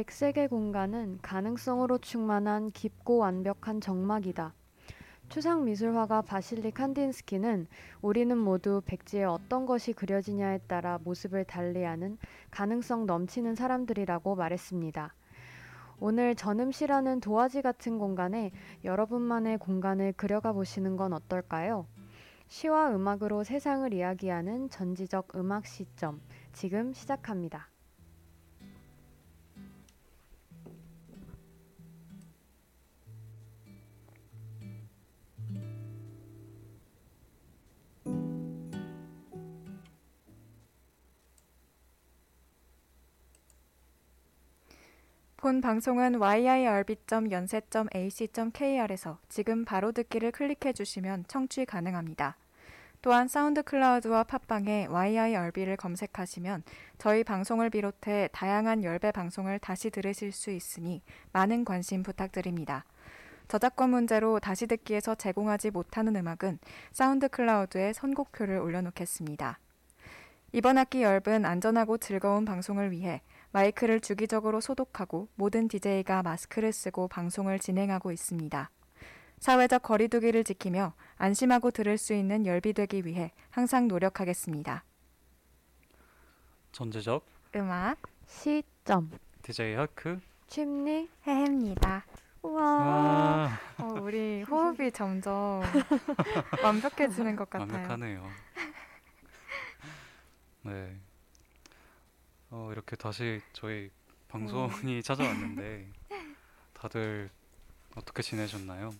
백색의 공간은 가능성으로 충만한 깊고 완벽한 정막이다. 추상 미술화가 바실리 칸딘스키는 우리는 모두 백지에 어떤 것이 그려지냐에 따라 모습을 달리하는 가능성 넘치는 사람들이라고 말했습니다. 오늘 전음시라는 도화지 같은 공간에 여러분만의 공간을 그려가 보시는 건 어떨까요? 시와 음악으로 세상을 이야기하는 전지적 음악 시점 지금 시작합니다. 본 방송은 yirb.연세.ac.kr에서 지금 바로 듣기를 클릭해 주시면 청취 가능합니다. 또한 SoundCloud와 팟빵에 YIRB를 검색하시면 저희 방송을 비롯해 다양한 YIRB 방송을 다시 들으실 수 있으니 많은 관심 부탁드립니다. 저작권 문제로 다시 듣기에서 제공하지 못하는 음악은 SoundCloud에 선곡표를 올려놓겠습니다. 이번 학기 YIRB는 안전하고 즐거운 방송을 위해 마이크를 주기적으로 소독하고 모든 DJ가 마스크를 쓰고 방송을 진행하고 있습니다. 사회적 거리두기를 지키며 안심하고 들을 수 있는 열비되기 위해 항상 노력하겠습니다. 전제적 음악 시점 DJ 하크 취미 해입니다. 우와 아, 어, 우리 호흡이 점점 완벽해지는 것 같아요. 완벽하네요. 네. 어, 이렇게 다시 저희 방송이 찾아왔는데 다들 어떻게 지내셨나요?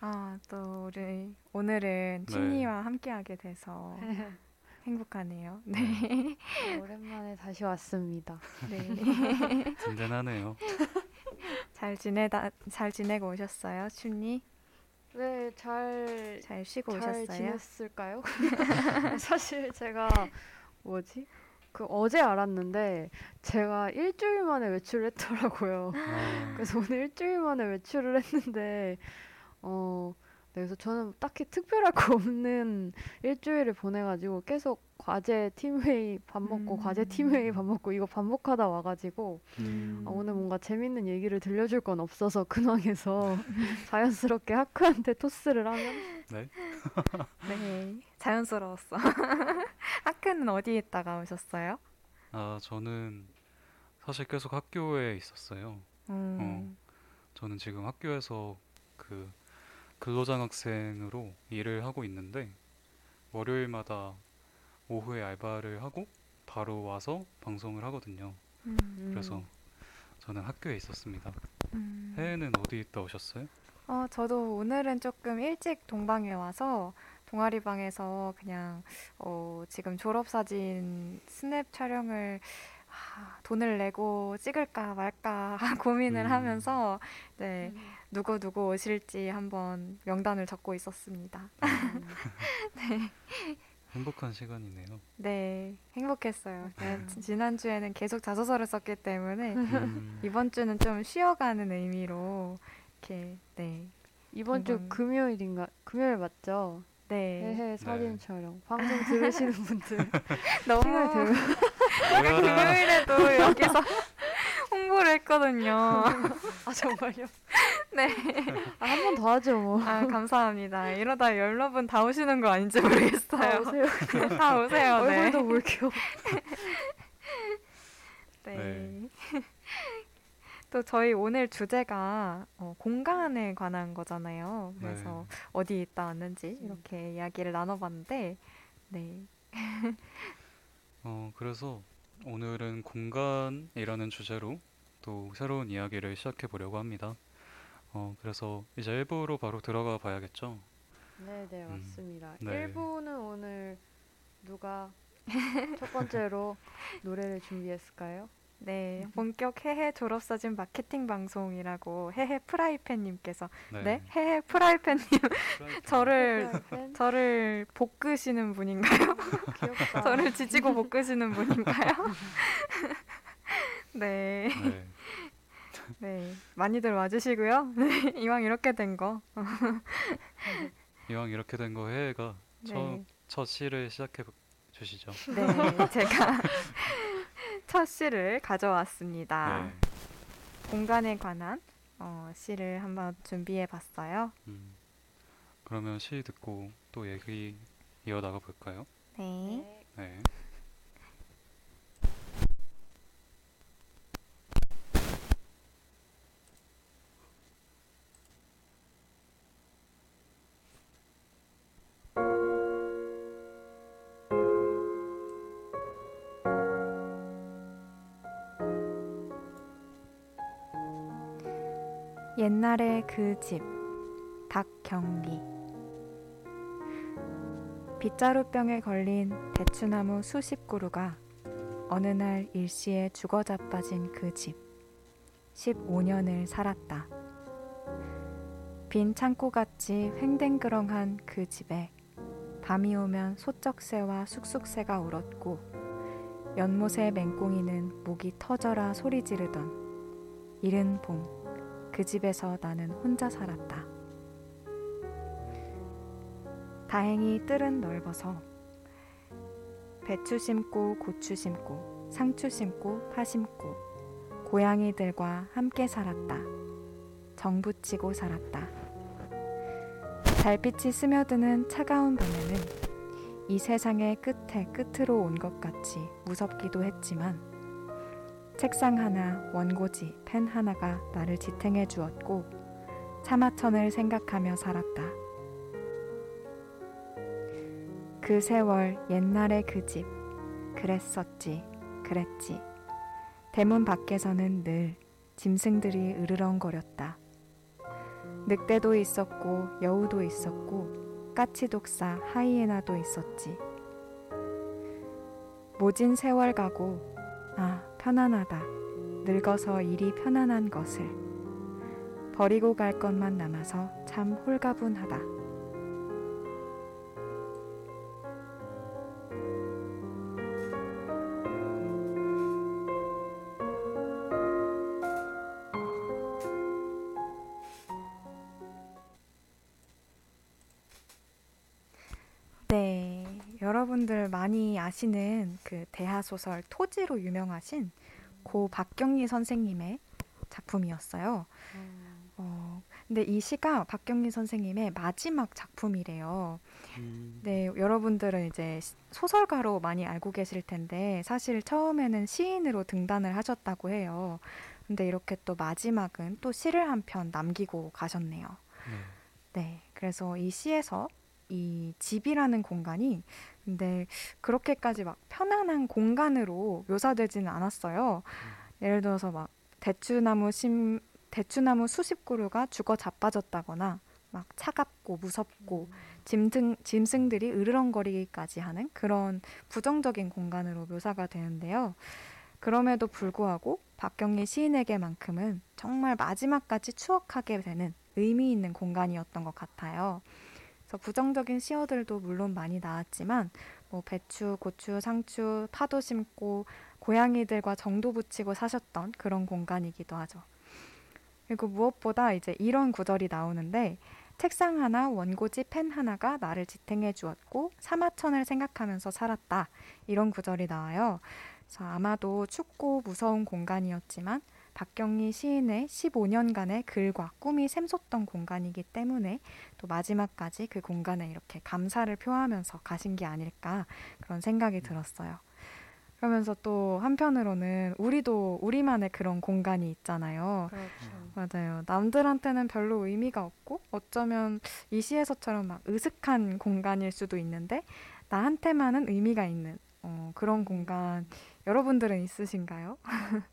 아, 또 우리 오늘은 네. 친이와 함께하게 돼서 행복하네요. 네. 오랜만에 다시 왔습니다. 네. 든든하네요. 잘 지내다 잘 지내고 오셨어요, 춘니? 네, 잘, 잘 쉬고 잘 오셨어요? 지냈을까요? 사실 제가 뭐지? 그 어제 알았는데 제가 일주일 만에 외출을 했더라고요. 아, 그래서 오늘 일주일 만에 외출을 했는데 어 네, 그래서 저는 딱히 특별할 거 없는 일주일을 보내가지고 계속 과제 팀회의 밥 먹고 음. 과제 팀회의 밥 먹고 이거 반복하다 와가지고 음, 아, 오늘 뭔가 재밌는 얘기를 들려줄 건 없어서 근황에서 자연스럽게 하크한테 토스를 하면 네. 네. 자연스러웠어. 하크는 어디에 있다가 오셨어요? 아, 저는 사실 계속 학교에 있었어요. 음. 저는 지금 학교에서 그 근로장학생으로 일을 하고 있는데 월요일마다 오후에 알바를 하고 바로 와서 방송을 하거든요. 음. 그래서 저는 학교에 있었습니다. 음. 해외는 어디 있다 오셨어요? 어, 저도 오늘은 조금 일찍 동방에 와서 동아리 방에서 그냥 어, 지금 졸업 사진 스냅 촬영을 아, 돈을 내고 찍을까 말까 고민을 음. 하면서 네, 누구 누구 오실지 한번 명단을 적고 있었습니다. 행복한 시간이네요. 네, 행복했어요. 제가 음. 지- 지난 주에는 계속 자소서를 썼기 때문에 음, 이번 주는 좀 쉬어가는 의미로 이렇게 네, 이번 주 금요일인가 금요일 맞죠? 네, 해해 사진 촬영 방송 들으시는 분들 너무? 금요일에도 여기서 홍보를 했거든요. 아 정말요? 네. 아, 한 번 더 하죠 뭐. 아, 감사합니다. 이러다 열너 분다 오시는 거 아닌지 아, 모르겠어요. 오세요. 다 오세요. 네. 얼굴도 볼게요. 네. 또 저희 오늘 주제가 어, 공간에 관한 거잖아요. 그래서 네. 어디 있다 왔는지 이렇게 이야기를 나눠봤는데, 네. 어, 그래서 오늘은 공간이라는 주제로 또 새로운 이야기를 시작해 보려고 합니다. 어, 그래서 이제 1부로 바로 들어가 봐야겠죠? 네 네 음, 맞습니다. 네. 1부는 오늘 누가 첫 번째로 노래를 준비했을까요? 네, 본격 해해 졸업사진 마케팅 방송이라고 해해 프라이팬님께서 네, 해해 프라이팬님 저를 팬? 저를 볶으시는 분인가요? 귀엽다. 저를 지지고 볶으시는 분인가요? 네, 네. 네, 많이들 와주시고요. 네, 이왕 이렇게 된 거, 이왕 이렇게 된 거 해가 네. 첫 시를 시작해 보- 주시죠. 네, 제가 첫 시를 가져왔습니다. 네. 공간에 관한 어, 시를 한번 준비해 봤어요. 음, 그러면 시 듣고 또 얘기 이어나가 볼까요? 네. 네. 옛날에 그집 박경리 빗자루병에 걸린 대추나무 수십 그루가 어느 날 일시에 죽어 자빠진 그 집 15년을 살았다. 빈 창고같이 횡댕그렁한 그 집에 밤이 오면 소쩍새와 쑥쑥새가 울었고 연못의 맹꽁이는 목이 터져라 소리 지르던 이른 봄 그 집에서 나는 혼자 살았다. 다행히 뜰은 넓어서 배추 심고 고추 심고 상추 심고 파 심고 고양이들과 함께 살았다. 정붙이고 살았다. 달빛이 스며드는 차가운 밤에는 이 세상의 끝에 끝으로 온 것 같이 무섭기도 했지만 책상 하나, 원고지, 펜 하나가 나를 지탱해 주었고 차마천을 생각하며 살았다. 그 세월 옛날의 그 집 그랬었지 그랬지 대문 밖에서는 늘 짐승들이 으르렁거렸다. 늑대도 있었고 여우도 있었고 까치독사 하이에나도 있었지. 모진 세월 가고 아 편안하다 늙어서 일이 편안한 것을 버리고 갈 것만 남아서 참 홀가분하다. 여러분들 많이 아시는 그 대하 소설 토지로 유명하신 고 박경리 선생님의 작품이었어요. 어, 근데 이 시가 박경리 선생님의 마지막 작품이래요. 음, 네, 여러분들은 이제 시- 소설가로 많이 알고 계실 텐데 사실 처음에는 시인으로 등단을 하셨다고 해요. 근데 이렇게 또 마지막은 또 시를 한 편 남기고 가셨네요. 네. 네, 그래서 이 시에서 이 집이라는 공간이 근데 그렇게까지 막 편안한 공간으로 묘사되지는 않았어요. 예를 들어서 막 대추나무 심 대추나무 수십 그루가 죽어 자빠졌다거나 막 차갑고 무섭고 짐승 짐승들이 으르렁거리기까지 하는 그런 부정적인 공간으로 묘사가 되는데요. 그럼에도 불구하고 박경리 시인에게만큼은 정말 마지막까지 추억하게 되는 의미 있는 공간이었던 것 같아요. 그래서 부정적인 시어들도 물론 많이 나왔지만 뭐 배추, 고추, 상추, 파도 심고 고양이들과 정도 붙이고 사셨던 그런 공간이기도 하죠. 그리고 무엇보다 이제 이런 구절이 나오는데 책상 하나, 원고지, 펜 하나가 나를 지탱해 주었고 사마천을 생각하면서 살았다. 이런 구절이 나와요. 그래서 아마도 춥고 무서운 공간이었지만 박경리 시인의 15년간의 글과 꿈이 샘솟던 공간이기 때문에 또 마지막까지 그 공간에 이렇게 감사를 표하면서 가신 게 아닐까 그런 생각이 들었어요. 그러면서 또 한편으로는 우리도 우리만의 그런 공간이 있잖아요. 그렇죠. 맞아요. 남들한테는 별로 의미가 없고 어쩌면 이 시에서처럼 막 으슥한 공간일 수도 있는데 나한테만은 의미가 있는 어, 그런 공간 여러분들은 있으신가요?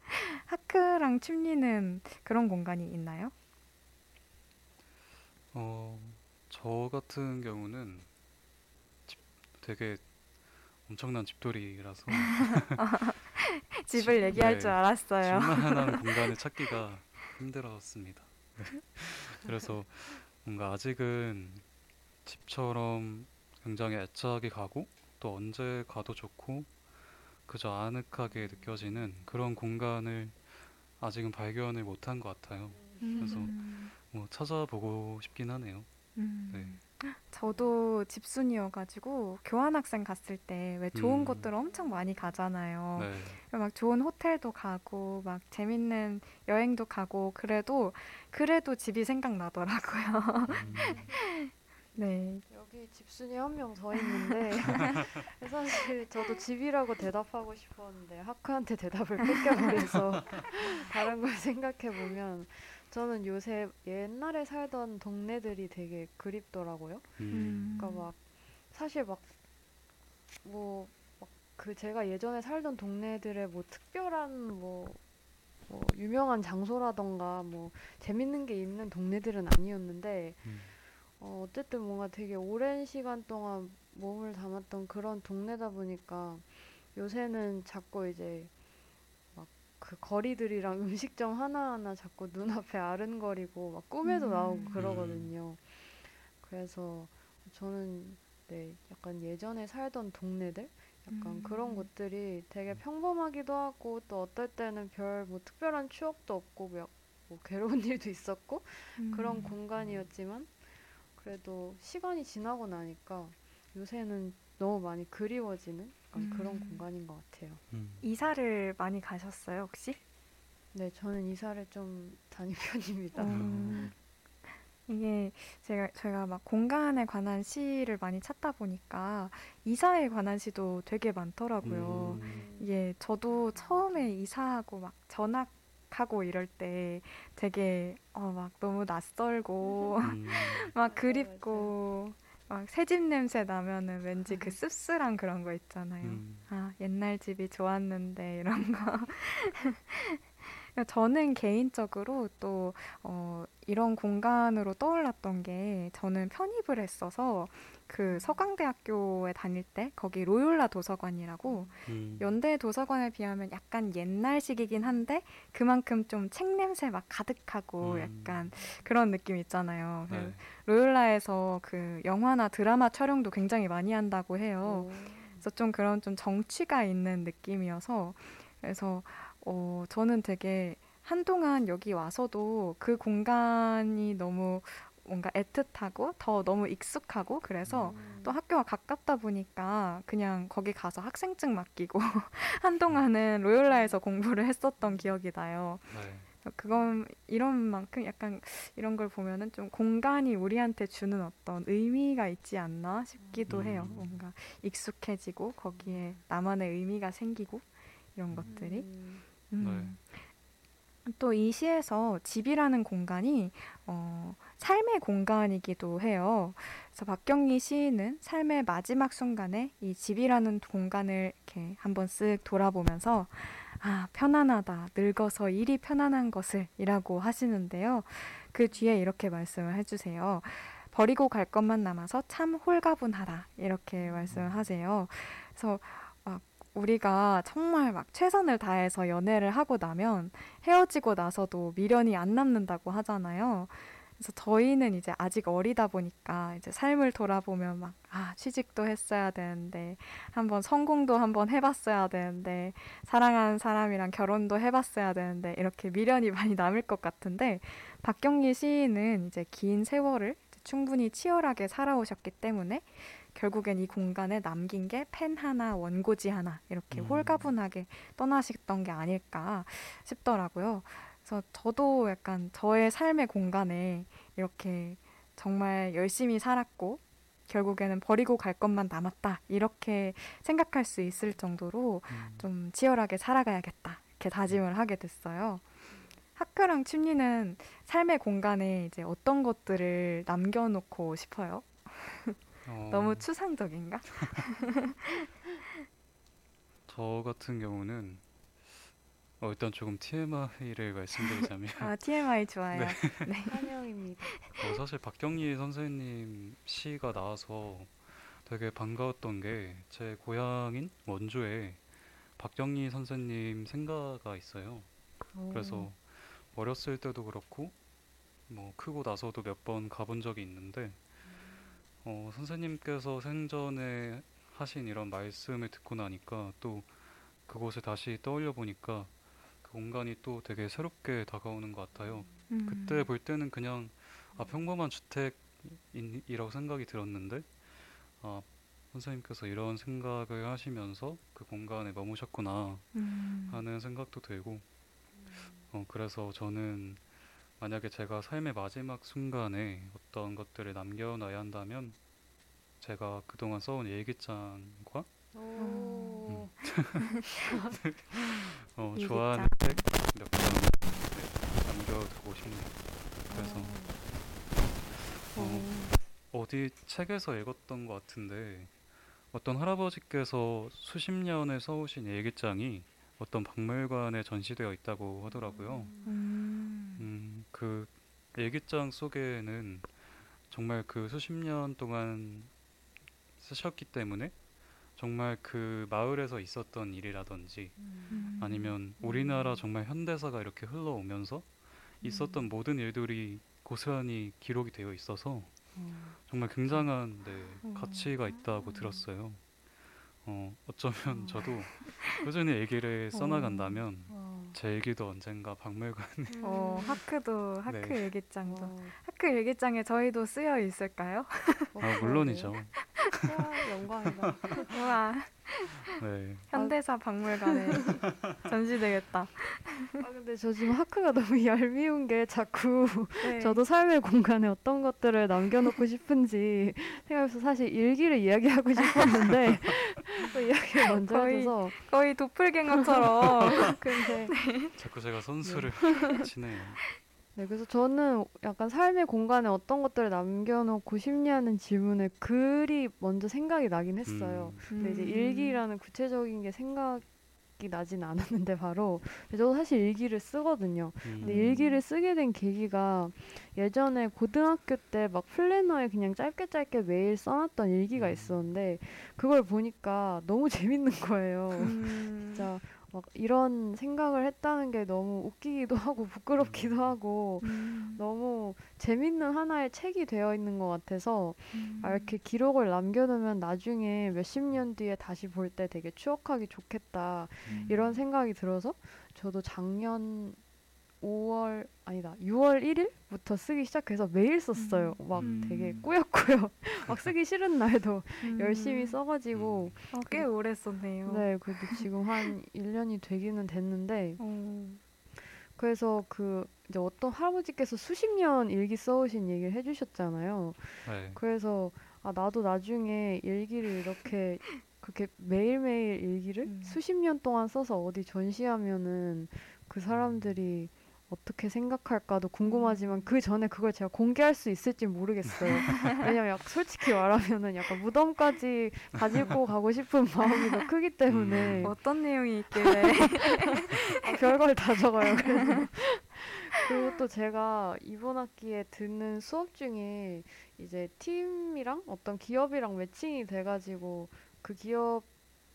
하크랑 춤리는 그런 공간이 있나요? 어, 저 같은 경우는 집, 되게 엄청난 집돌이라서 집을 얘기할 네. 줄 알았어요. 집만 한 공간을 찾기가 힘들었습니다. 네. 그래서 뭔가 아직은 집처럼 굉장히 애착이 가고 또 언제 가도 좋고 그저 아늑하게 느껴지는 그런 공간을 아직은 발견을 못한 것 같아요. 그래서 음, 뭐 찾아보고 싶긴 하네요. 음. 네. 저도 집순이여가지고 교환학생 갔을 때 왜 좋은 음. 곳들 엄청 많이 가잖아요. 네. 막 좋은 호텔도 가고 막 재밌는 여행도 가고 그래도 그래도 집이 생각나더라고요. 음, 네. 여기 집순이 한 명 더 있는데 사실 저도 집이라고 대답하고 싶었는데 하크한테 대답을 뺏겨버려서 다른 걸 생각해 보면 저는 요새 옛날에 살던 동네들이 되게 그립더라고요. 음, 그러니까 막 사실 막뭐막그 제가 예전에 살던 동네들의 뭐 특별한 뭐, 뭐 유명한 장소라던가 뭐 재밌는 게 있는 동네들은 아니었는데 음, 어, 어쨌든 뭔가 되게 오랜 시간 동안 몸을 담았던 그런 동네다 보니까 요새는 자꾸 이제 막 그 거리들이랑 음식점 하나하나 자꾸 눈앞에 아른거리고 막 꿈에도 음. 나오고 그러거든요. 그래서 저는 네, 약간 예전에 살던 동네들 약간 음. 그런 곳들이 되게 평범하기도 하고 또 어떨 때는 별 뭐 특별한 추억도 없고 뭐, 뭐 괴로운 일도 있었고 그런 음. 공간이었지만 그래도 시간이 지나고 나니까 요새는 너무 많이 그리워지는 약간 그런 음. 공간인 것 같아요. 음. 이사를 많이 가셨어요, 혹시? 네, 저는 이사를 좀 다닌 편입니다. 음. 이게 제가 저희가 막 공간에 관한 시를 많이 찾다 보니까 이사에 관한 시도 되게 많더라고요. 음, 이게 저도 처음에 이사하고 막 전학 하고 이럴 때 되게 어 막 너무 낯설고 음, 막 그립고 막 새집 냄새 나면은 왠지 그 씁쓸한 그런 거 있잖아요. 음, 아, 옛날 집이 좋았는데 이런 거. 저는 개인적으로 또 어, 이런 공간으로 떠올랐던 게 저는 편입을 했어서 그 서강대학교에 다닐 때 거기 로욜라 도서관이라고 음, 연대 도서관에 비하면 약간 옛날식이긴 한데 그만큼 좀 책 냄새 막 가득하고 음. 약간 그런 느낌 있잖아요. 네. 로욜라에서 그 영화나 드라마 촬영도 굉장히 많이 한다고 해요. 오. 그래서 좀 그런 좀 정취가 있는 느낌이어서 그래서 어 저는 되게 한동안 여기 와서도 그 공간이 너무 뭔가 애틋하고 더 너무 익숙하고 그래서 음. 또 학교가 가깝다 보니까 그냥 거기 가서 학생증 맡기고 한동안은 로욜라에서 공부를 했었던 기억이 나요. 네. 그건 이런 만큼 약간 이런 걸 보면은 좀 공간이 우리한테 주는 어떤 의미가 있지 않나 싶기도 해요. 음. 뭔가 익숙해지고 거기에 나만의 의미가 생기고 이런 것들이. 음. 음. 또이 시에서 집이라는 공간이 어, 삶의 공간이기도 해요. 그래서 박경리 시인은 삶의 마지막 순간에 이 집이라는 공간을 이렇게 한번 쓱 돌아보면서 아, 편안하다. 늙어서 일이 편안한 것을 이라고 하시는데요. 그 뒤에 이렇게 말씀을 해주세요. 버리고 갈 것만 남아서 참 홀가분하다. 이렇게 말씀을 하세요. 그래서 막 우리가 정말 막 최선을 다해서 연애를 하고 나면 헤어지고 나서도 미련이 안 남는다고 하잖아요. 그래서 저희는 이제 아직 어리다 보니까 이제 삶을 돌아보면 막, 아, 취직도 했어야 되는데, 한번 성공도 한번 해봤어야 되는데, 사랑하는 사람이랑 결혼도 해봤어야 되는데, 이렇게 미련이 많이 남을 것 같은데, 박경리 시인은 이제 긴 세월을 이제 충분히 치열하게 살아오셨기 때문에, 결국엔 이 공간에 남긴 게 펜 하나, 원고지 하나, 이렇게 음. 홀가분하게 떠나셨던 게 아닐까 싶더라고요. 그래서 저도 약간 저의 삶의 공간에 이렇게 정말 열심히 살았고 결국에는 버리고 갈 것만 남았다 이렇게 생각할 수 있을 정도로 음. 좀 치열하게 살아가야겠다 이렇게 다짐을 하게 됐어요. 하크랑 춘리는 삶의 공간에 이제 어떤 것들을 남겨놓고 싶어요? 어, 너무 추상적인가? 저 같은 경우는 어, 일단 조금 TMI를 말씀드리자면 아 TMI 좋아요. 네. 환영입니다. 어, 사실 박경리 선생님 시가 나와서 되게 반가웠던 게 제 고향인 원주에 박경리 선생님 생가가 있어요. 그래서 어렸을 때도 그렇고 뭐 크고 나서도 몇 번 가본 적이 있는데 어, 선생님께서 생전에 하신 이런 말씀을 듣고 나니까 또 그곳을 다시 떠올려 보니까 그 공간이 또 되게 새롭게 다가오는 것 같아요. 음. 그때 볼 때는 그냥 아 평범한 주택 일이라고 생각이 들었는데 아, 선생님께서 이런 생각을 하시면서 그 공간에 머무셨구나 음. 하는 생각도 들고 어, 그래서 저는 만약에 제가 삶의 마지막 순간에 어떤 것들을 남겨놔야 한다면 제가 그동안 써온 일기장과 오. 어. 좋아하는 책몇 권 네, 남겨두고 싶네요. 그래서 어, 어디 책에서 읽었던 것 같은데 어떤 할아버지께서 수십 년을 써오신 일기장이 어떤 박물관에 전시되어 있다고 하더라고요. 음. 음, 그 일기장 속에는 정말 그 수십 년 동안 쓰셨기 때문에 정말 그 마을에서 있었던 일이라든지 음. 아니면 우리나라 정말 현대사가 이렇게 흘러오면서 있었던 모든 일들이 고스란히 기록이 되어 있어서 정말 굉장한 네, 가치가 있다고 들었어요. 어, 어쩌면 저도 꾸준히 일기를 써나간다면 제 일기도 언젠가 박물관에 어, 하크도 하크 네. 일기장도 어. 하크 일기장에 저희도 쓰여 있을까요? 아, 물론이죠. 와, 영광이다. 우와 네. 현대사 박물관에 전시되겠다. 아 근데 저 지금 하크가 너무 얄미운 게 자꾸 네. 저도 삶의 공간에 어떤 것들을 남겨놓고 싶은지 생각해서 사실 일기를 이야기하고 싶었는데 또 이야기를 먼저 거의- 해줘서. 거의 도플갱어처럼. 근데 자꾸 제가 선수를 치네요. 네 그래서 저는 약간 삶의 공간에 어떤 것들을 남겨놓고 싶냐는 질문에 글이 먼저 생각이 나긴 했어요. 음, 근데 이제 일기라는 구체적인 게 생각 이 나진 않았는데 바로 저도 사실 일기를 쓰거든요. 음, 근데 일기를 쓰게 된 계기가 예전에 고등학교 때 막 플래너에 그냥 짧게 짧게 매일 써놨던 일기가 음. 있었는데 그걸 보니까 너무 재밌는 거예요. 음. 진짜 막 이런 생각을 했다는 게 너무 웃기기도 하고 부끄럽기도 하고 음. 너무 재밌는 하나의 책이 되어 있는 것 같아서 음. 아, 이렇게 기록을 남겨두면 나중에 몇십 년 뒤에 다시 볼 때 되게 추억하기 좋겠다 음. 이런 생각이 들어서 저도 작년 5월 아니다 6월 1일부터 쓰기 시작해서 매일 썼어요. 막 음. 되게 꾸역꾸역 막 쓰기 싫은 날도 음. 열심히 써가지고 어, 꽤 오래 썼네요. 네 그래도 지금 한 1년이 되기는 됐는데 어. 그래서 그 이제 어떤 할아버지께서 수십 년 일기 써오신 얘기를 해주셨잖아요. 네. 그래서 아 나도 나중에 일기를 이렇게 그렇게 매일매일 일기를 음. 수십 년 동안 써서 어디 전시하면은 그 사람들이 어떻게 생각할까도 궁금하지만 그 전에 그걸 제가 공개할 수 있을지 모르겠어요. 왜냐면 약 솔직히 말하면은 약간 무덤까지 가지고 가고 싶은 마음이 더 크기 때문에 어떤 내용이 있길래 아, 별걸 다 적어요. 그래서 그리고 또 제가 이번 학기에 듣는 수업 중에 이제 팀이랑 어떤 기업이랑 매칭이 돼가지고 그 기업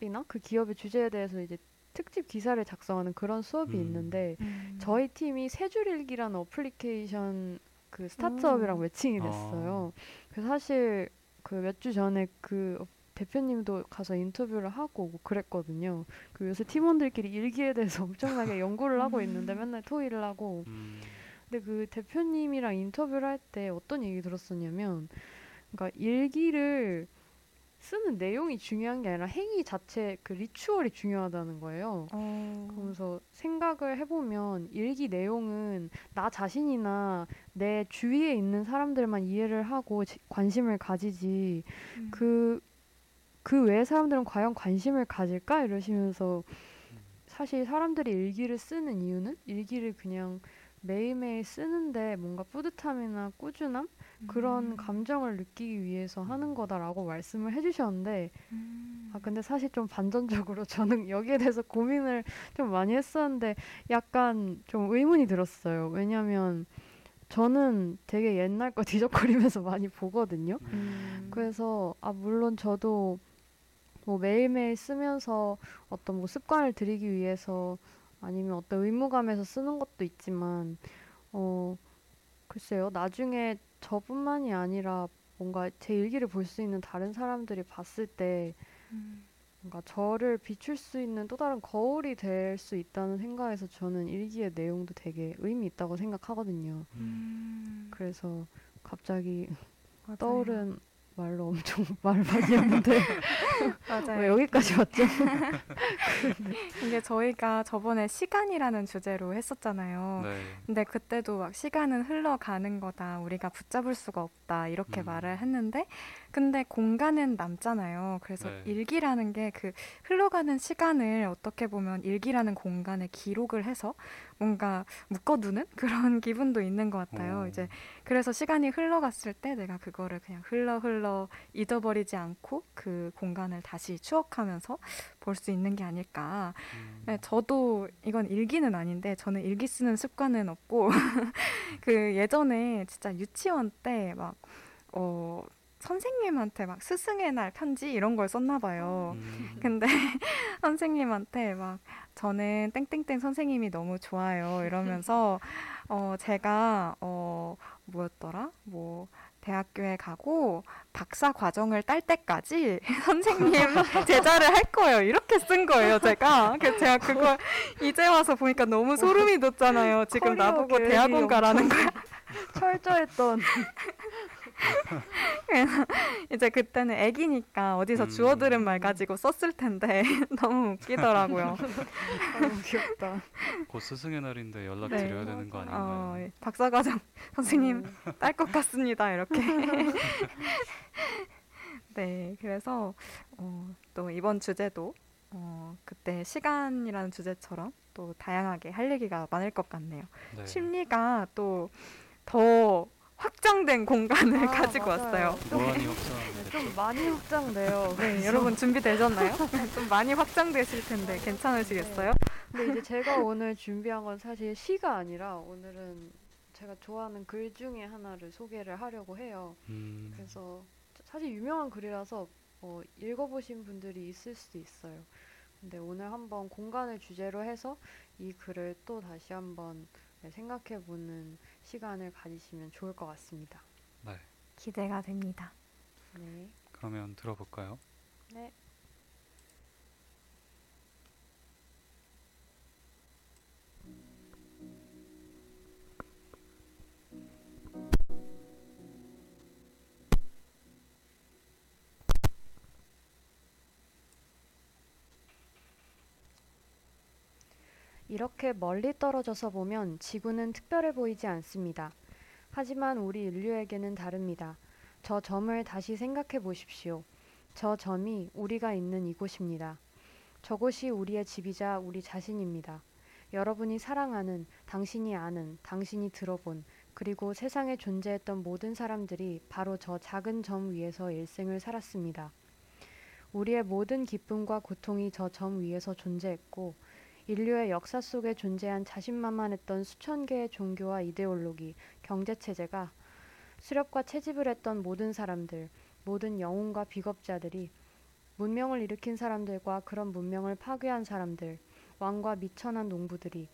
이나 그 기업의 주제에 대해서 이제 특집 기사를 작성하는 그런 수업이 음. 있는데 음. 저희 팀이 세줄일기라는 어플리케이션 그 스타트업이랑 오. 매칭이 됐어요. 그래서 사실 그 몇 주 전에 그 대표님도 가서 인터뷰를 하고 뭐 그랬거든요. 그 요새 팀원들끼리 일기에 대해서 엄청나게 연구를 하고 있는데 맨날 토의를 하고 음, 근데 그 대표님이랑 인터뷰를 할 때 어떤 얘기 들었었냐면 그러니까 일기를 쓰는 내용이 중요한 게 아니라 행위 자체 그 리추얼이 중요하다는 거예요. 어. 그러면서 생각을 해보면 일기 내용은 나 자신이나 내 주위에 있는 사람들만 이해를 하고 지- 관심을 가지지 음. 그, 그 외의 사람들은 과연 관심을 가질까? 이러시면서 사실 사람들이 일기를 쓰는 이유는 일기를 그냥 매일매일 쓰는데 뭔가 뿌듯함이나 꾸준함? 그런 음. 감정을 느끼기 위해서 하는 거다라고 말씀을 해주셨는데 음. 아 근데 사실 좀 반전적으로 저는 여기에 대해서 고민을 좀 많이 했었는데 약간 좀 의문이 들었어요. 왜냐면 저는 되게 옛날 거 뒤적거리면서 많이 보거든요. 음. 그래서 아 물론 저도 뭐 매일매일 쓰면서 어떤 뭐 습관을 들이기 위해서 아니면 어떤 의무감에서 쓰는 것도 있지만 어 글쎄요 나중에 저뿐만이 아니라 뭔가 제 일기를 볼 수 있는 다른 사람들이 봤을 때 음. 뭔가 저를 비출 수 있는 또 다른 거울이 될 수 있다는 생각에서 저는 일기의 내용도 되게 의미 있다고 생각하거든요. 음. 그래서 갑자기 맞아요. 떠오른 말로 엄청 말 많이 했는데 맞아요. 왜 여기까지 왔죠? 이게 저희가 저번에 시간이라는 주제로 했었잖아요. 네. 근데 그때도 막 시간은 흘러가는 거다. 우리가 붙잡을 수가 없다. 이렇게 음. 말을 했는데 근데 공간은 남잖아요. 그래서 네. 일기라는 게 그 흘러가는 시간을 어떻게 보면 일기라는 공간에 기록을 해서 뭔가 묶어두는 그런 기분도 있는 것 같아요. 오. 이제 그래서 시간이 흘러갔을 때 내가 그거를 그냥 흘러 흘러 잊어버리지 않고 그 공간을 다시 추억하면서 볼 수 있는 게 아닐까. 음, 네, 저도 이건 일기는 아닌데 저는 일기 쓰는 습관은 없고 그 예전에 진짜 유치원 때막 어, 선생님한테 막 스승의 날 편지 이런 걸 썼나 봐요. 음, 근데 선생님한테 막 저는 땡땡땡 선생님이 너무 좋아요 이러면서 어 제가 어 뭐였더라? 뭐 대학교에 가고 박사 과정을 딸 때까지 선생님 제자를 할 거예요. 이렇게 쓴 거예요 제가. 그래서 제가 그걸 이제 와서 보니까 너무 소름이 돋잖아요. 지금 나보고 대학원 가라는 거야. 철저했던 이제 그때는 애기니까 어디서 음. 주워 들은 말 가지고 썼을 텐데 너무 웃기더라고요. 너무 귀엽다. 곧 스승의 날인데 연락 네. 드려야 되는 거 어, 아닌가요? 박사과정 선생님 음, 딸것 같습니다. 이렇게. 네, 그래서 어, 또 이번 주제도 어, 그때 시간이라는 주제처럼 또 다양하게 할 얘기가 많을 것 같네요. 네. 심리가 또 더 확장된 공간을 아, 가지고 맞아요. 왔어요. 무한히 네, 확장됐죠. 좀 많이 확장돼요. 네, 그래서- 여러분 준비되셨나요? 좀 많이 확장되실 텐데 괜찮으시겠어요? 근데 이제 제가 오늘 준비한 건 사실 시가 아니라 오늘은 제가 좋아하는 글 중에 하나를 소개를 하려고 해요. 음, 그래서 사실 유명한 글이라서 어, 읽어보신 분들이 있을 수도 있어요. 근데 오늘 한번 공간을 주제로 해서 이 글을 또 다시 한번 네, 생각해보는 시간을 가지시면 좋을 것 같습니다. 네. 기대가 됩니다. 네. 그러면 들어볼까요? 네. 이렇게 멀리 떨어져서 보면 지구는 특별해 보이지 않습니다. 하지만 우리 인류에게는 다릅니다. 저 점을 다시 생각해 보십시오. 저 점이 우리가 있는 이곳입니다. 저곳이 우리의 집이자 우리 자신입니다. 여러분이 사랑하는, 당신이 아는, 당신이 들어본, 그리고 세상에 존재했던 모든 사람들이 바로 저 작은 점 위에서 일생을 살았습니다. 우리의 모든 기쁨과 고통이 저 점 위에서 존재했고, 인류의 역사 속에 존재한 자신만만했던 수천 개의 종교와 이데올로기, 경제 체제가 수렵과 채집을 했던 모든 사람들, 모든 영웅과 비겁자들이 문명을 일으킨 사람들과 그런 문명을 파괴한 사람들, 왕과 미천한 농부들이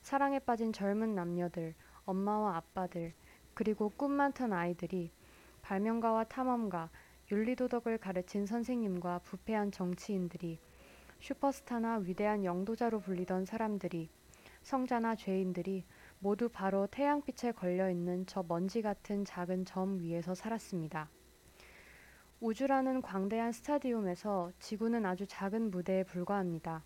사랑에 빠진 젊은 남녀들, 엄마와 아빠들, 그리고 꿈 많던 아이들이 발명가와 탐험가, 윤리도덕을 가르친 선생님과 부패한 정치인들이 슈퍼스타나 위대한 영도자로 불리던 사람들이 성자나 죄인들이 모두 바로 태양빛에 걸려 있는 저 먼지 같은 작은 점 위에서 살았습니다. 우주라는 광대한 스타디움에서 지구는 아주 작은 무대에 불과합니다.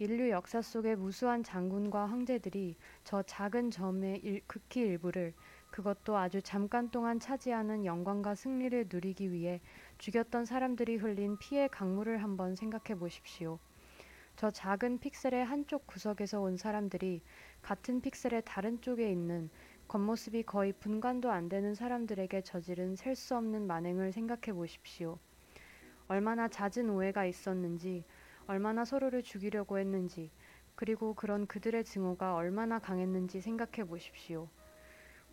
인류 역사 속의 무수한 장군과 황제들이 저 작은 점의 일, 극히 일부를 그것도 아주 잠깐 동안 차지하는 영광과 승리를 누리기 위해 죽였던 사람들이 흘린 피의 강물을 한번 생각해 보십시오. 저 작은 픽셀의 한쪽 구석에서 온 사람들이 같은 픽셀의 다른 쪽에 있는 겉모습이 거의 분간도 안 되는 사람들에게 저지른 셀 수 없는 만행을 생각해 보십시오. 얼마나 잦은 오해가 있었는지, 얼마나 서로를 죽이려고 했는지, 그리고 그런 그들의 증오가 얼마나 강했는지 생각해 보십시오.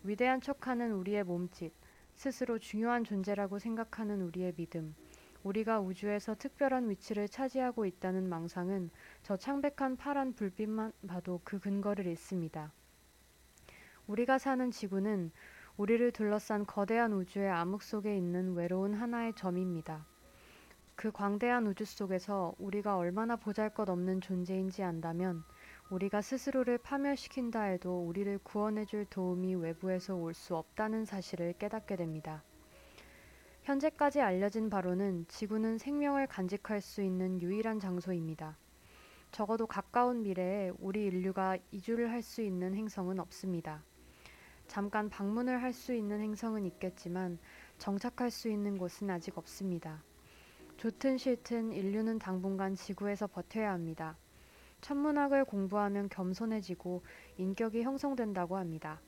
위대한 척하는 우리의 몸짓, 스스로 중요한 존재라고 생각하는 우리의 믿음, 우리가 우주에서 특별한 위치를 차지하고 있다는 망상은 저 창백한 파란 불빛만 봐도 그 근거를 잃습니다. 우리가 사는 지구는 우리를 둘러싼 거대한 우주의 암흑 속에 있는 외로운 하나의 점입니다. 그 광대한 우주 속에서 우리가 얼마나 보잘 것 없는 존재인지 안다면 우리가 스스로를 파멸시킨다 해도 우리를 구원해줄 도움이 외부에서 올 수 없다는 사실을 깨닫게 됩니다. 현재까지 알려진 바로는 지구는 생명을 간직할 수 있는 유일한 장소입니다. 적어도 가까운 미래에 우리 인류가 이주를 할 수 있는 행성은 없습니다. 잠깐 방문을 할 수 있는 행성은 있겠지만 정착할 수 있는 곳은 아직 없습니다. 좋든 싫든 인류는 당분간 지구에서 버텨야 합니다. 천문학을 공부하면 겸손해지고 인격이 형성된다고 합니다.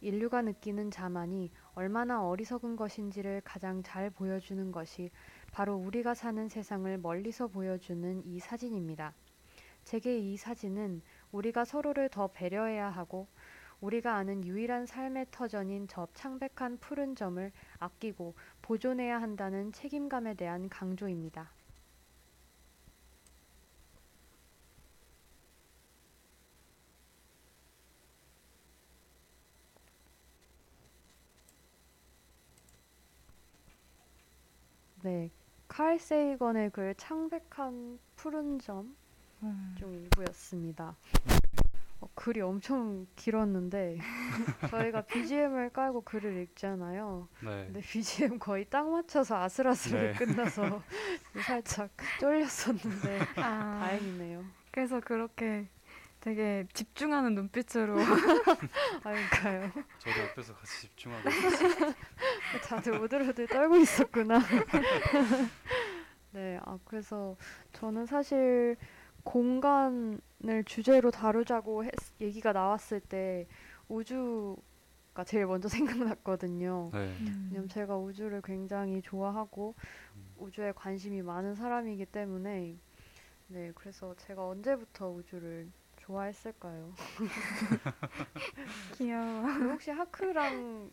인류가 느끼는 자만이 얼마나 어리석은 것인지를 가장 잘 보여주는 것이 바로 우리가 사는 세상을 멀리서 보여주는 이 사진입니다. 제게 이 사진은 우리가 서로를 더 배려해야 하고 우리가 아는 유일한 삶의 터전인 저 창백한 푸른 점을 아끼고 보존해야 한다는 책임감에 대한 강조입니다. 네, 칼 세이건의 그 창백한 푸른 점 음, 좀 일부였습니다. 어, 글이 엄청 길었는데 저희가 BGM을 깔고 글을 읽잖아요. 네. 근데 BGM 거의 딱 맞춰서 아슬아슬하게 네. 끝나서 살짝 쫄렸었는데 아, 다행이네요. 그래서 그렇게 되게 집중하는 눈빛으로 아닌가요? 저도 옆에서 같이 집중하고 있었어요. 다들 오들오들 떨고 있었구나. 네, 아 그래서 저는 사실 공간을 주제로 다루자고 했, 얘기가 나왔을 때 우주가 제일 먼저 생각났거든요. 네. 왜냐면 제가 우주를 굉장히 좋아하고 음. 우주에 관심이 많은 사람이기 때문에 네, 그래서 제가 언제부터 우주를 좋아했을까요? 귀여워. 그 혹시 하크랑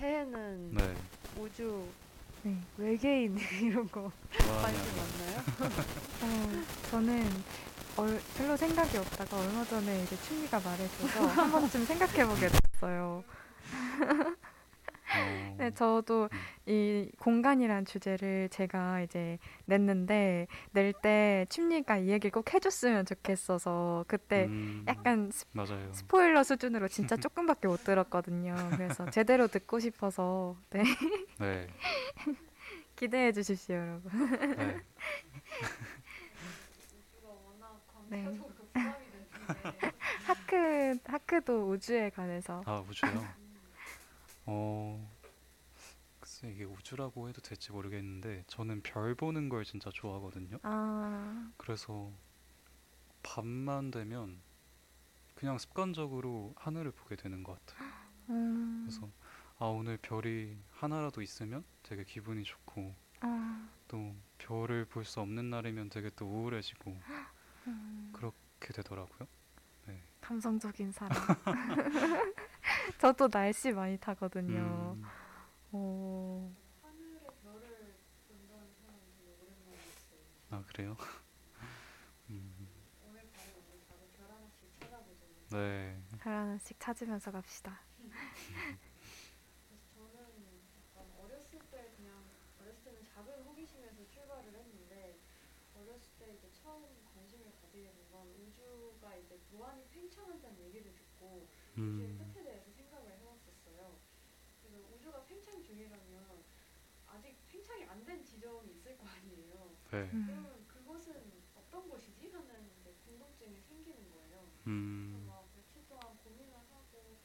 해해는 네. 우주 네. 외계인 이런 거 좋아하냐. 관심 많나요? 어, 저는 얼, 별로 생각이 없다가 얼마 전에 이제 춘미가 말해줘서 한 번쯤 생각해보게 됐어요. 어, 네, 저도 음. 이 공간이란 주제를 제가 이제 냈는데 낼때 춘미가 이 얘기를 꼭 해줬으면 좋겠어서 그때 음, 약간 스. 스포일러 수준으로 진짜 조금밖에 못 들었거든요. 그래서 제대로 듣고 싶어서 네, 네. 기대해 주십시오, 여러분. 네. 네. 하크 하크도 우주에 관해서 아 우주요. 어 글쎄 이게 우주라고 해도 될지 모르겠는데 저는 별 보는 걸 진짜 좋아하거든요. 아, 그래서 밤만 되면 그냥 습관적으로 하늘을 보게 되는 것 같아요. 음, 그래서 아 오늘 별이 하나라도 있으면 되게 기분이 좋고 아, 또 별을 볼 수 없는 날이면 되게 또 우울해지고 음, 그렇게 되더라고요. 감성적인 사람. 저도 날씨 많이 타거든요. 음, 오, 아 그래요? 음, 네. 별 하나씩 찾으면서 갑시다. 저는 약간 어렸을 때 그냥 어렸을 때는 작은 호기심에서 출발을 했는데 어렸을 때 이제 처음 관심을 가지게 된 건 우주가 이제 무한히 팽창한다는 얘기를 듣고 우주의 음, 끝에 대해서 생각을 해왔었어요. 그래서 우주가 팽창 중이라면 아직 팽창이 안 된 지점이 있을 거 아니에요. 네. 음, 그러면 그곳은 어떤 곳이지? 하는 이제 궁금증이 생기는 거예요. 음, 그래서 막 며칠 동안 고민을 하고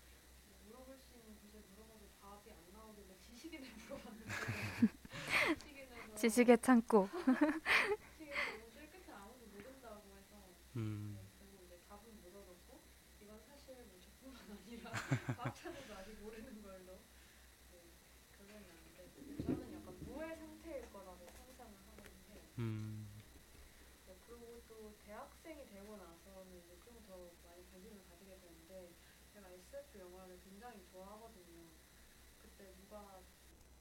뭐 물어볼 수 있는 곳에 물어봐도 답이 안 나오길래 지식인을 물어봤는데 지식인에서 지식의 창고. 지식인에서 우주의 끝에 아무도 모른다고 해서 음, 결국 이제 답은 못 얻었고 이건 사실 뭐 저뿐만 과학자들도 아직 모르는 걸로 네, 결론이 나는데 저는 약간 무의 상태일 거라고 상상을 하거든요. 음, 네, 그리고 또 대학생이 되고 나서는 이제 좀 더 많이 관심을 가지게 되는데 제가 SF 영화를 굉장히 좋아하거든요. 그때 누가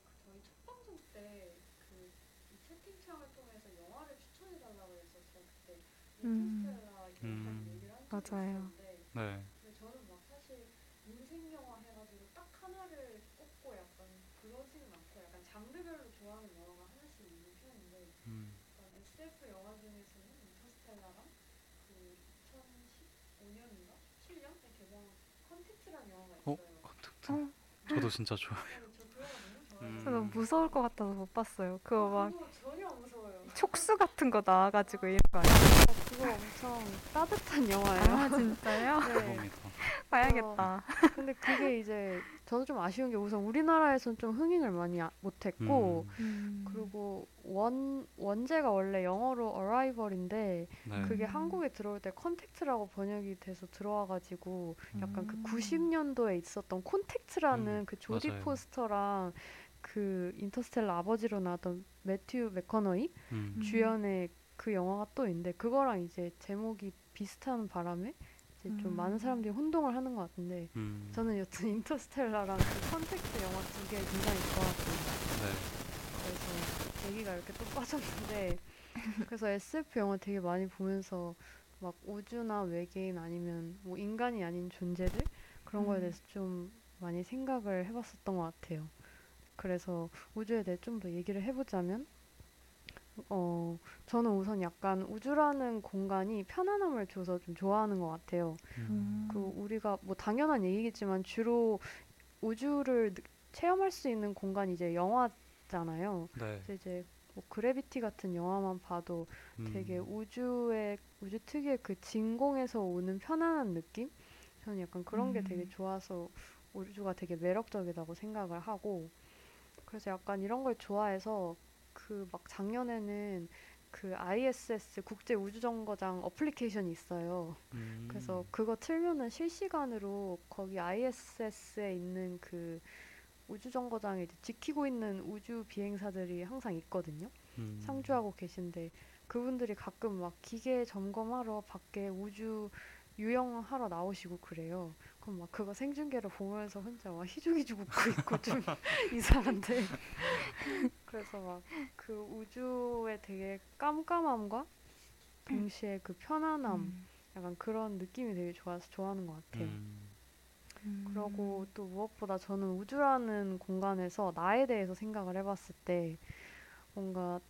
그 저희 첫 방송 때그 채팅창을 통해서 영화를 추천해 달라고 해서 제가 그때 음. 인터스텔라 음. 얘기를 한 적이 맞아요. 있었는데 네. 근데 저는 막 사실 인생 영화 해가지고 딱 하나를 꼽고 약간 그러지는 않고 약간 장르별로 좋아하는 영화가 하나씩 있는 편인데 음, 약간 SF 영화 중에서는 인터스텔라랑 그 2015년인가 17년에 개봉한 컨택트라는 영화가 어? 있어요. 컨택트. 저도 진짜 좋아해요. 저 좋아해서 음, 너무 무서울 것 같아서 못 봤어요. 그거 막 전혀 무서워요. 촉수 같은 거 나와가지고 이런 거 아니에요? 그거 엄청 따뜻한 영화예요. 아 진짜요? 네. 봐야겠다. 근데 그게 이제 저는 좀 아쉬운 게 우선 우리나라에서는 좀 흥행을 많이 아- 못했고 음. 그리고 원 원제가 원래 영어로 Arrival인데 네. 그게 음. 한국에 들어올 때 컨택트라고 번역이 돼서 들어와가지고 약간 그 음. 90년도에 있었던 콘택트라는 음, 그 조디 맞아요. 포스터랑 그 인터스텔라 아버지로 나왔던 매튜 맥커너이 음. 음. 주연의 그 영화가 또 있는데 그거랑 이제 제목이 비슷한 바람에 이제 좀 음. 많은 사람들이 혼동을 하는 것 같은데 음. 저는 여튼 인터스텔라랑 그 컨택트 영화 두 개 굉장히 좋아하거든요. 네. 그래서 얘기가 이렇게 또 빠졌는데 그래서 SF 영화 되게 많이 보면서 막 우주나 외계인 아니면 뭐 인간이 아닌 존재들 그런 거에 음. 대해서 좀 많이 생각을 해봤었던 것 같아요. 그래서 우주에 대해 좀 더 얘기를 해보자면 어 저는 우선 약간 우주라는 공간이 편안함을 줘서 좀 좋아하는 것 같아요. 음. 그 우리가 뭐 당연한 얘기겠지만 주로 우주를 느- 체험할 수 있는 공간이 이제 영화잖아요. 네. 그래서 이제 뭐 그래비티 같은 영화만 봐도 되게 음. 우주의 우주 특유의 그 진공에서 오는 편안한 느낌? 저는 약간 그런 게 되게 음. 좋아서 우주가 되게 매력적이라고 생각을 하고 그래서 약간 이런 걸 좋아해서 그 막 작년에는 그 ISS 국제 우주정거장 어플리케이션이 있어요. 음. 그래서 그거 틀면은 실시간으로 거기 ISS에 있는 그 우주정거장에 지키고 있는 우주 비행사들이 항상 있거든요. 음. 상주하고 계신데 그분들이 가끔 막 기계 점검하러 밖에 우주 유영하러 나오시고 그래요. 그럼 막 그거 생중계로 보면서 혼자 막 희죽희죽 웃고 있고 좀 이상한데. 그래서 막 그 우주의 되게 깜깜함과 동시에 그 편안함, 음. 약간 그런 느낌이 되게 좋아서 좋아하는 것 같아요. 음. 음. 그러고 또 무엇보다 저는 우주라는 공간에서 나에 대해서 생각을 해봤을 때 뭔가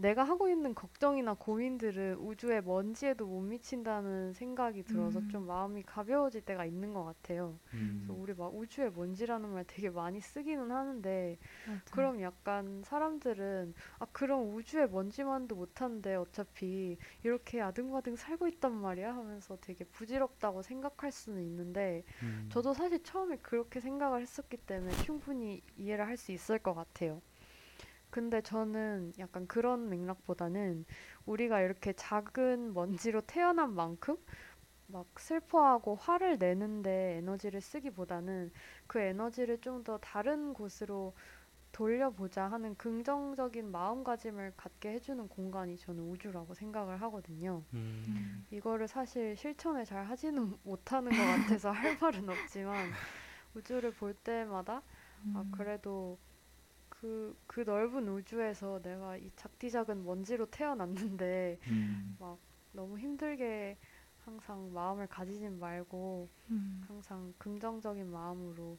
내가 하고 있는 걱정이나 고민들은 우주의 먼지에도 못 미친다는 생각이 들어서 음. 좀 마음이 가벼워질 때가 있는 것 같아요. 음. 그래서 우리 막 우주의 먼지라는 말 되게 많이 쓰기는 하는데 맞아요. 그럼 약간 사람들은 아 그럼 우주의 먼지만도 못한데 어차피 이렇게 아등바등 살고 있단 말이야 하면서 되게 부질없다고 생각할 수는 있는데 음. 저도 사실 처음에 그렇게 생각을 했었기 때문에 충분히 이해를 할 수 있을 것 같아요. 근데 저는 약간 그런 맥락보다는 우리가 이렇게 작은 먼지로 태어난 만큼 막 슬퍼하고 화를 내는데 에너지를 쓰기보다는 그 에너지를 좀 더 다른 곳으로 돌려보자 하는 긍정적인 마음가짐을 갖게 해주는 공간이 저는 우주라고 생각을 하거든요. 음. 음. 이거를 사실 실천을 잘 하지는 못하는 것 같아서 할 말은 없지만 우주를 볼 때마다 아 음. 그래도 그, 그 넓은 우주에서 내가 이 작디 작은 먼지로 태어났는데 음. 막 너무 힘들게 항상 마음을 가지진 말고 음. 항상 긍정적인 마음으로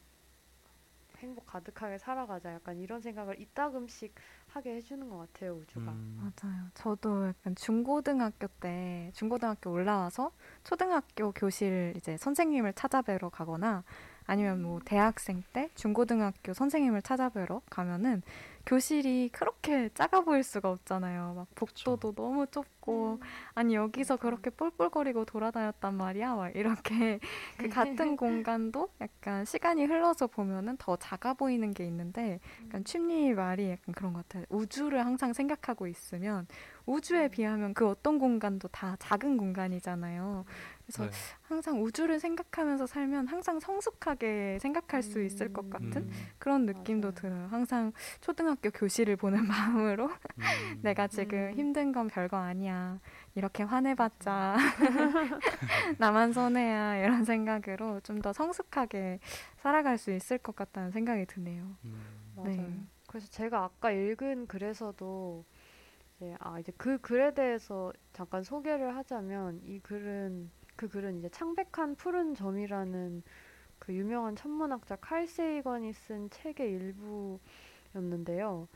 행복 가득하게 살아가자 약간 이런 생각을 이따금씩 하게 해주는 것 같아요 우주가 음. 맞아요. 저도 약간 중고등학교 때 중고등학교 올라와서 초등학교 교실 이제 선생님을 찾아뵈러 가거나 아니면 뭐 대학생 때 중고등학교 선생님을 찾아뵈러 가면은 교실이 그렇게 작아 보일 수가 없잖아요. 막 복도도 너무 좁고 아니 여기서 맞아. 그렇게 뿔뿔거리고 돌아다녔단 말이야. 막 이렇게 그 같은 공간도 약간 시간이 흘러서 보면은 더 작아 보이는 게 있는데 약간 춤리 말이 약간 그런 것 같아요. 우주를 항상 생각하고 있으면 우주에 음. 비하면 그 어떤 공간도 다 작은 공간이잖아요. 그래서 네. 항상 우주를 생각하면서 살면 항상 성숙하게 생각할 수 있을 것 음. 같은 음. 그런 느낌도 맞아요. 들어요. 항상 초등학교 교실을 보는 마음으로 음. 내가 지금 음. 힘든 건 별거 아니야. 이렇게 화내봤자 나만 손해야. 이런 생각으로 좀 더 성숙하게 살아갈 수 있을 것 같다는 생각이 드네요. 음. 맞아요. 네. 그래서 제가 아까 읽은 글에서도 이제 아 이제 그 글에 대해서 잠깐 소개를 하자면 이 글은 그 글은 이제 창백한 푸른 점이라는 그 유명한 천문학자 칼 세이건이 쓴 책의 일부였는데요.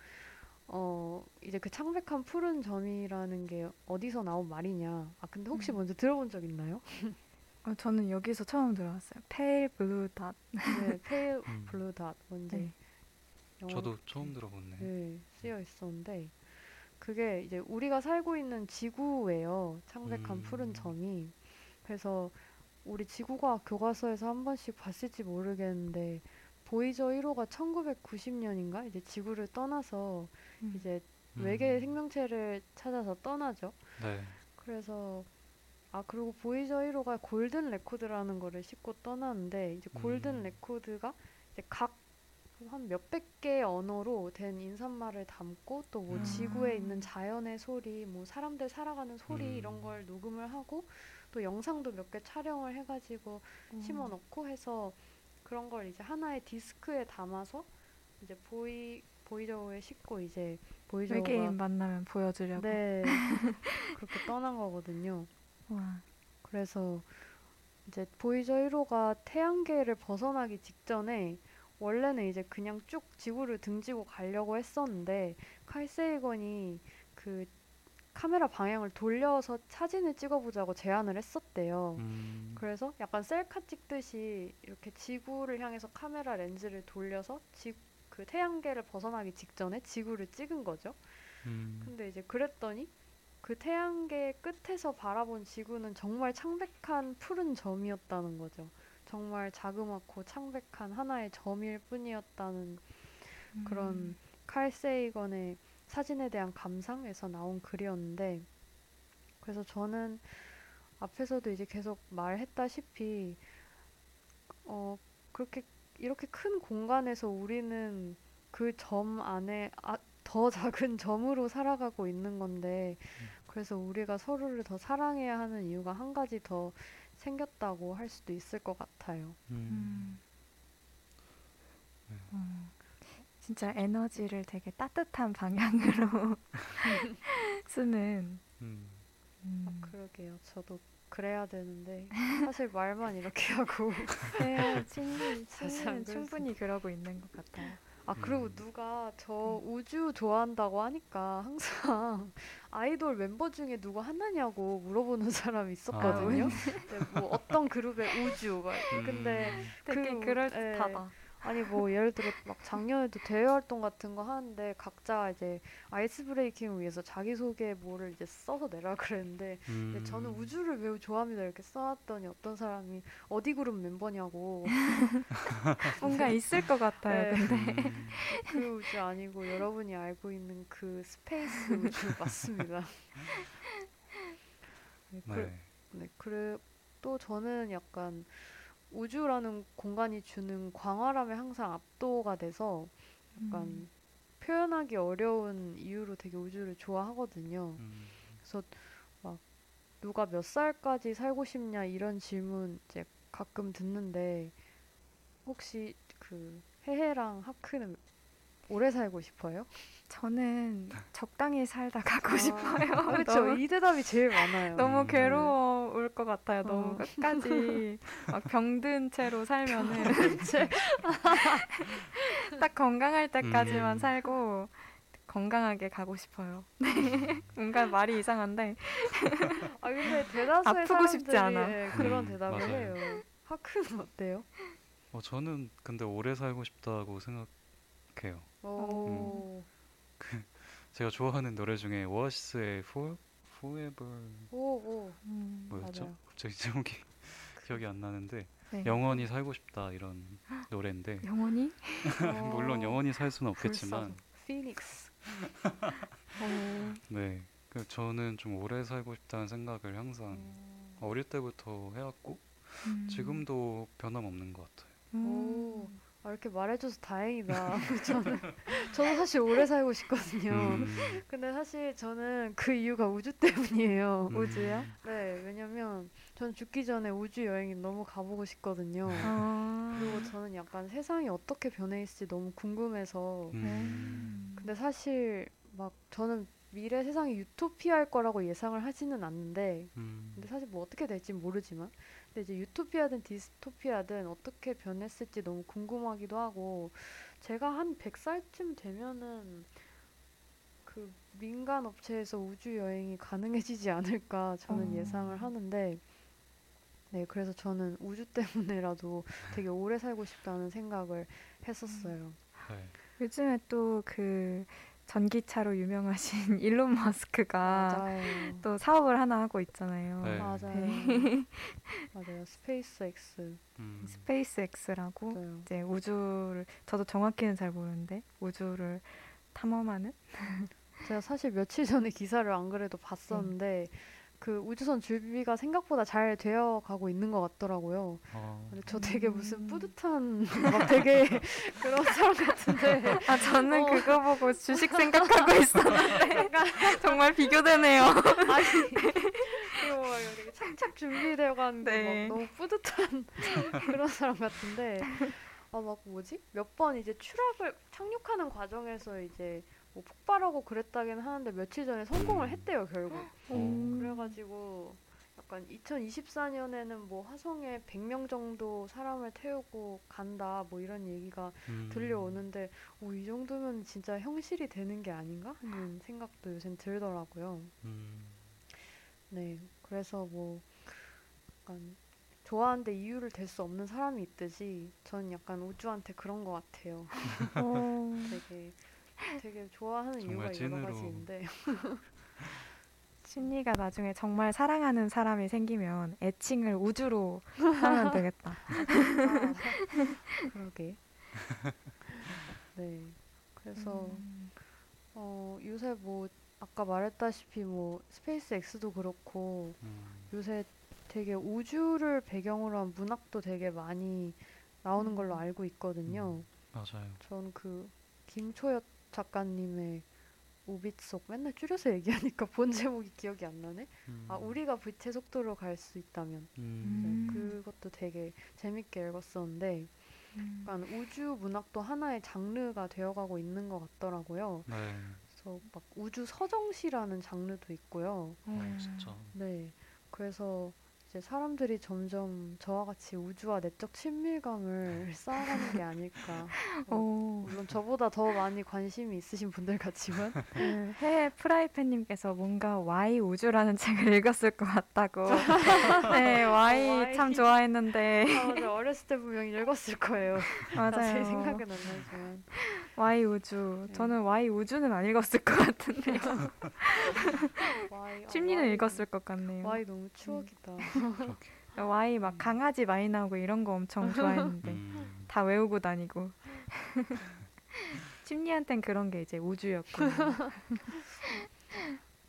어 이제 그 창백한 푸른 점이라는 게 어디서 나온 말이냐. 아 근데 혹시 음. 먼저 들어본 적 있나요? 어, 저는 여기서 처음 들어봤어요. Pale Blue Dot. 네, Pale 음. Blue Dot 뭔지 네. 저도 처음 들어보네. 네, 쓰여 있었는데 그게 이제 우리가 살고 있는 지구예요. 창백한 푸른 음. 점이. 그래서 우리 지구과학 교과서에서 한 번씩 봤을지 모르겠는데 보이저 1호가 1990년인가 이제 지구를 떠나서 음. 이제 음. 외계 생명체를 찾아서 떠나죠. 네. 그래서 아 그리고 보이저 1호가 Golden Record라는 거를 싣고 떠나는데 이제 Golden 음. Record가 이제 각 한 몇백 개의 언어로 된 인사말을 담고 또뭐 음. 지구에 있는 자연의 소리, 뭐 사람들 살아가는 소리 음. 이런 걸 녹음을 하고 또 영상도 몇 개 촬영을 해가지고 음. 심어 넣고 해서 그런 걸 이제 하나의 디스크에 담아서 이제 보이 보이저우에 싣고 이제 보이저우가 외계인 만나면 보여주려고. 네 그렇게 떠난 거거든요. 와. 그래서 이제 보이저 1호가 태양계를 벗어나기 직전에 원래는 이제 그냥 쭉 지구를 등지고 가려고 했었는데 칼 세이건이 그 카메라 방향을 돌려서 사진을 찍어보자고 제안을 했었대요. 음. 그래서 약간 셀카 찍듯이 이렇게 지구를 향해서 카메라 렌즈를 돌려서 지, 그 태양계를 벗어나기 직전에 지구를 찍은 거죠. 음. 근데 이제 그랬더니 그 태양계 끝에서 바라본 지구는 정말 창백한 푸른 점이었다는 거죠. 정말 자그맣고 창백한 하나의 점일 뿐이었다는 그런 음. 칼 세이건의 사진에 대한 감상에서 나온 글이었는데 그래서 저는 앞에서도 이제 계속 말했다시피 어 그렇게 이렇게 큰 공간에서 우리는 그 점 안에 아, 더 작은 점으로 살아가고 있는 건데 그래서 우리가 서로를 더 사랑해야 하는 이유가 한 가지 더 생겼다고 할 수도 있을 것 같아요. 음. 음. 네. 음. 진짜 에너지를 되게 따뜻한 방향으로 쓰는. 음. 음. 아, 그러게요. 저도 그래야 되는데 사실 말만 이렇게 하고 네, 친구, 친구는. 충분히 그러고 있는 것 같아요. 아 그리고 음. 누가 저 우주 좋아한다고 하니까 항상 아이돌 멤버 중에 누구 하나냐고 물어보는 사람이 있었거든요. 네, 뭐 어떤 그룹의 우주 막 근데 음. 되게 그- 그럴듯하다. 아니 뭐 예를 들어 막 작년에도 대외 활동 같은 거 하는데 각자 이제 아이스 브레이킹을 위해서 자기 소개 뭐를 이제 써서 내라 그랬는데 근데 음. 저는 우주를 매우 좋아합니다 이렇게 써놨더니 어떤 사람이 어디 그룹 멤버냐고 뭔가 있을 것 같아요. 네. 근데 음. 그 우주 아니고 여러분이 알고 있는 그 space 우주 맞습니다. 네, 그, 네. 네, 그래 또 저는 약간 우주라는 공간이 주는 광활함에 항상 압도가 돼서 약간 음. 표현하기 어려운 이유로 되게 우주를 좋아하거든요. 음. 그래서 막 누가 몇 살까지 살고 싶냐 이런 질문 이제 가끔 듣는데 혹시 그 해해랑 하크는 오래 살고 싶어요? 저는 적당히 살다 가고 아, 싶어요. 그렇죠. 너무, 이 대답이 제일 많아요. 너무 음. 괴로울 것 같아요. 너무 어. 끝까지 막 병든 채로 살면은 제- 딱 건강할 때까지만 음. 살고 건강하게 가고 싶어요. 네. 뭔가 말이 이상한데 아 근데 대다수의 아프고 싶지 사람들이 않아. 예, 그런 음, 대답을 맞아요. 해요. 하크는 어때요? 어, 저는 근데 오래 살고 싶다고 생각해요. 오, 제가 좋아하는 노래 중에 For, Forever 오, 오, 음, 뭐였죠? 맞아요. 갑자기 제목이 기억이 안 나는데 네. 영원히 살고 싶다 이런 노래인데 영원히? 물론 어, 영원히 살 수는 없겠지만. 피닉스. 어, 네. 그 저는 좀 오래 살고 싶다는 생각을 항상 어릴 때부터 해왔고 음. 지금도 변함없는 것 같아요. 오. 음. 아, 이렇게 말해줘서 다행이다. 저는 저도 사실 오래 살고 싶거든요. 음, 근데 사실 저는 그 이유가 우주 때문이에요. 음. 우주요? 네, 왜냐면 전 죽기 전에 우주 여행이 너무 가보고 싶거든요. 아. 그리고 저는 약간 세상이 어떻게 변해 있을지 너무 궁금해서. 음, 음. 근데 사실 막 저는 미래 세상이 유토피아일 거라고 예상을 하지는 않는데, 음, 근데 사실 뭐 어떻게 될지 모르지만, 근데 이제 유토피아든 디스토피아든 어떻게 변했을지 너무 궁금하기도 하고, 제가 한 100살쯤 되면은 그 민간 업체에서 우주 여행이 가능해지지 않을까 저는 어. 예상을 하는데, 네, 그래서 저는 우주 때문에라도 되게 오래 살고 싶다는 생각을 했었어요. 네. 요즘에 또 그 전기차로 유명하신 일론 머스크가 맞아요. 또 사업을 하나 하고 있잖아요. 네. 맞아요. 맞아요. Space X. 음, SpaceX라고 맞아요. 이제 우주를 저도 정확히는 잘 모르는데 우주를 탐험하는 제가 사실 며칠 전에 기사를 안 그래도 봤었는데 그 우주선 준비가 생각보다 잘 되어 가고 있는 것 같더라고요. 어, 근데 저 되게 무슨 음. 뿌듯한 막 되게 그런 사람 같은데 아 저는 어. 그거 보고 주식 생각하고 있었는데 정말 비교되네요. 아니 그리고 막 되게 착착 준비되어 가는 게 네. 막 너무 뿌듯한 그런 사람 같은데 아막 뭐지 몇 번 이제 추락을 착륙하는 과정에서 이제 뭐 폭발하고 그랬다긴 하는데 며칠 전에 성공을 했대요 결국. 음. 그래가지고 약간 2024년에는 뭐 화성에 100명 정도 사람을 태우고 간다 뭐 이런 얘기가 음, 들려오는데 오, 이 정도면 진짜 형실이 되는 게 아닌가 하는 생각도 요새 들더라고요. 음, 네, 그래서 뭐 약간 좋아하는데 이유를 댈 수 없는 사람이 있듯이 저는 약간 우주한테 그런 것 같아요. 어, 되게 되게 좋아하는 이유가 여러 찐으로. 가지인데 심리가 나중에 정말 사랑하는 사람이 생기면 애칭을 우주로 하면 되겠다. 아, 그러게. 네, 그래서 음. 어, 요새 뭐 아까 말했다시피 뭐 SpaceX도 그렇고 음, 요새 되게 우주를 배경으로 한 문학도 되게 많이 나오는 걸로 알고 있거든요. 맞아요. 전 그 김초엽 작가님의 우빗속 맨날 줄여서 얘기하니까 본 제목이 기억이 안 나네. 음, 아 우리가 빛의 속도로 갈 수 있다면 음, 네, 음. 그것도 되게 재밌게 읽었었는데 음. 약간 우주 문학도 하나의 장르가 되어가고 있는 것 같더라고요. 네, 그래서 막 우주 서정시라는 장르도 있고요. 어, 진짜. 네. 그래서 이제 사람들이 점점 저와 같이 우주와 내적 친밀감을 쌓아가는 게 아닐까. 어, 오, 물론 저보다 더 많이 관심이 있으신 분들 같지만. 그 해외 프라이팬님께서 뭔가 Y 우주라는 책을 읽었을 것 같다고. 네, Y Y. 참 좋아했는데 아, 맞아. 어렸을 때 분명히 읽었을 거예요. 맞아요. 생각은 안 나지만. Y 우주. 네. 저는 Y 우주는 안 읽었을 것 같은데요. Y, 아, 심리는 Y. 읽었을 것 같네요. Y 너무 추억이다. Y 막 음. 강아지 많이 나오고 이런 거 엄청 좋아했는데 음, 다 외우고 다니고. 심리한텐 그런 게 이제 우주였군요.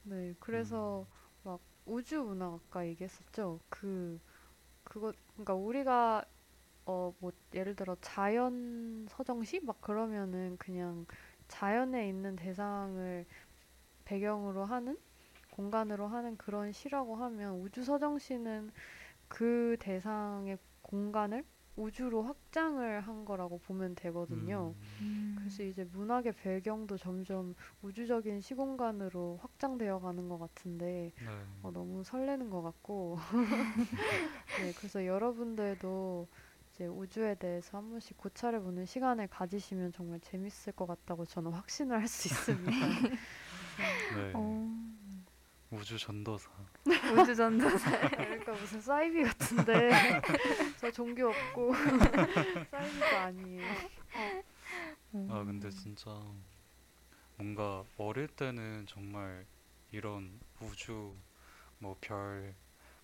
네. 그래서 막 우주 문학 아까 얘기했었죠. 그 그거 그러니까 우리가 어 뭐 예를 들어 자연 서정시 막 그러면은 그냥 자연에 있는 대상을 배경으로 하는 공간으로 하는 그런 시라고 하면 우주 서정시는 그 대상의 공간을 우주로 확장을 한 거라고 보면 되거든요. 음, 그래서 이제 문학의 배경도 점점 우주적인 시공간으로 확장되어 가는 것 같은데 네. 어, 너무 설레는 것 같고 네, 그래서 여러분들도 이제 우주에 대해서 한 번씩 고찰해 보는 시간을 가지시면 정말 재밌을 것 같다고 저는 확신을 할 수 있습니다. 네. 어, 우주 전도사. 우주 전도사. 그러니까 무슨 사이비 같은데 저 종교 없고 사이비가 아니에요. 아 근데 진짜 뭔가 어릴 때는 정말 이런 우주 뭐 별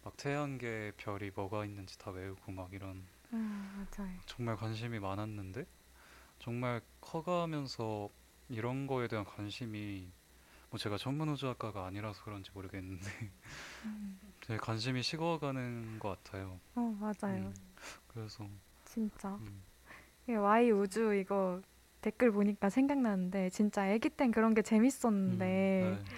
막 태양계 별이 뭐가 있는지 다 외우고 막 이런 음, 맞아요. 정말 관심이 많았는데 정말 커가면서 이런 거에 대한 관심이 뭐 제가 전문 우주학과가 아니라서 그런지 모르겠는데 음. 되게 관심이 식어가는 것 같아요. 어, 맞아요. 음, 그래서 진짜. 음, Y 우주 이거 댓글 보니까 생각나는데 진짜 아기 땐 그런 게 재밌었는데 음, 네.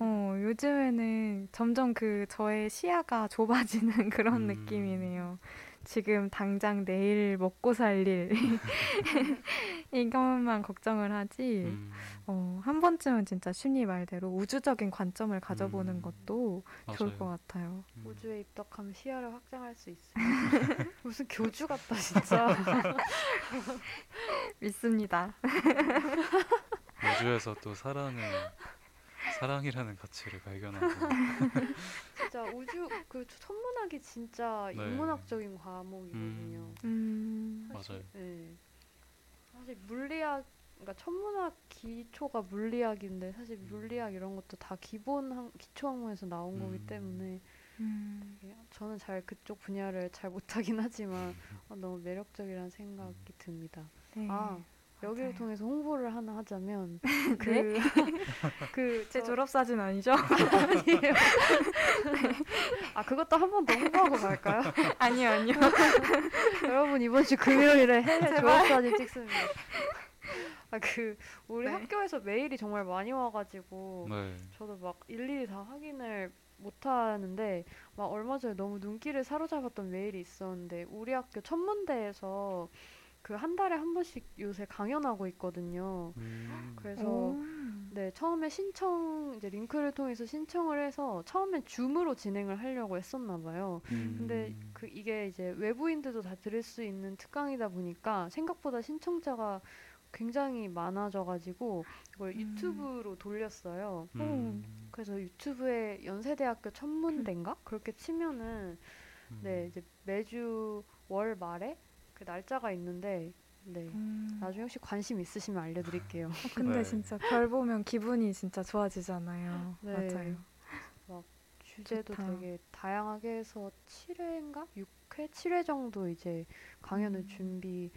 어, 요즘에는 점점 그 저의 시야가 좁아지는 그런 음. 느낌이네요. 지금 당장 내일 먹고 살 일 이것만 걱정을 하지. 음, 어, 한 번쯤은 진짜 심리 말대로 우주적인 관점을 가져보는 음. 것도 좋을 맞아요. 것 같아요. 음. 우주에 입덕하면 시야를 확장할 수 있어요. 무슨 교주 같다 진짜. 믿습니다. 우주에서 또 사랑을 사랑이라는 가치를 발견하고 진짜 우주 그 천문학이 진짜 네. 인문학적인 과목이거든요. 음, 맞아요. 네. 사실 물리학 그러니까 천문학 기초가 물리학인데 사실 물리학 이런 것도 다 기본 학, 기초 학문에서 나온 거기 음. 때문에 음, 예, 저는 잘 그쪽 분야를 잘 못하긴 하지만 어, 너무 매력적이라는 생각이 듭니다. 네. 아 여기를 맞아요. 통해서 홍보를 하나 하자면 네? 그, 그제 저- 졸업 사진 아니죠? 아니에요. 아 그것도 한 번 더 홍보하고 갈까요? 아니요, 아니요. 여러분 이번 주 금요일에 해외 제발. 졸업 사진 찍습니다. 아 그 우리 네. 학교에서 메일이 정말 많이 와가지고 네. 저도 막 일일이 다 확인을 못 하는데 막 얼마 전에 너무 눈길을 사로잡았던 메일이 있었는데 우리 학교 천문대에서 그 한 달에 한 번씩 요새 강연하고 있거든요. 음. 그래서 오. 네, 처음에 신청 이제 링크를 통해서 신청을 해서 처음엔 줌으로 진행을 하려고 했었나 봐요. 근데 음. 그 이게 이제 외부인들도 다 들을 수 있는 특강이다 보니까 생각보다 신청자가 굉장히 많아져가지고 이걸 음. 유튜브로 돌렸어요. 음. 그래서 유튜브에 연세대학교 천문대인가 그렇게 치면은 음. 네 이제 매주 월 말에 그 날짜가 있는데 네 음. 나중에 혹시 관심 있으시면 알려드릴게요. 근데 네. 진짜 별 보면 기분이 진짜 좋아지잖아요. 네. 맞아요. 주제도 좋다. 되게 다양하게 해서 7회인가 6회 7회 정도 이제 강연을 음.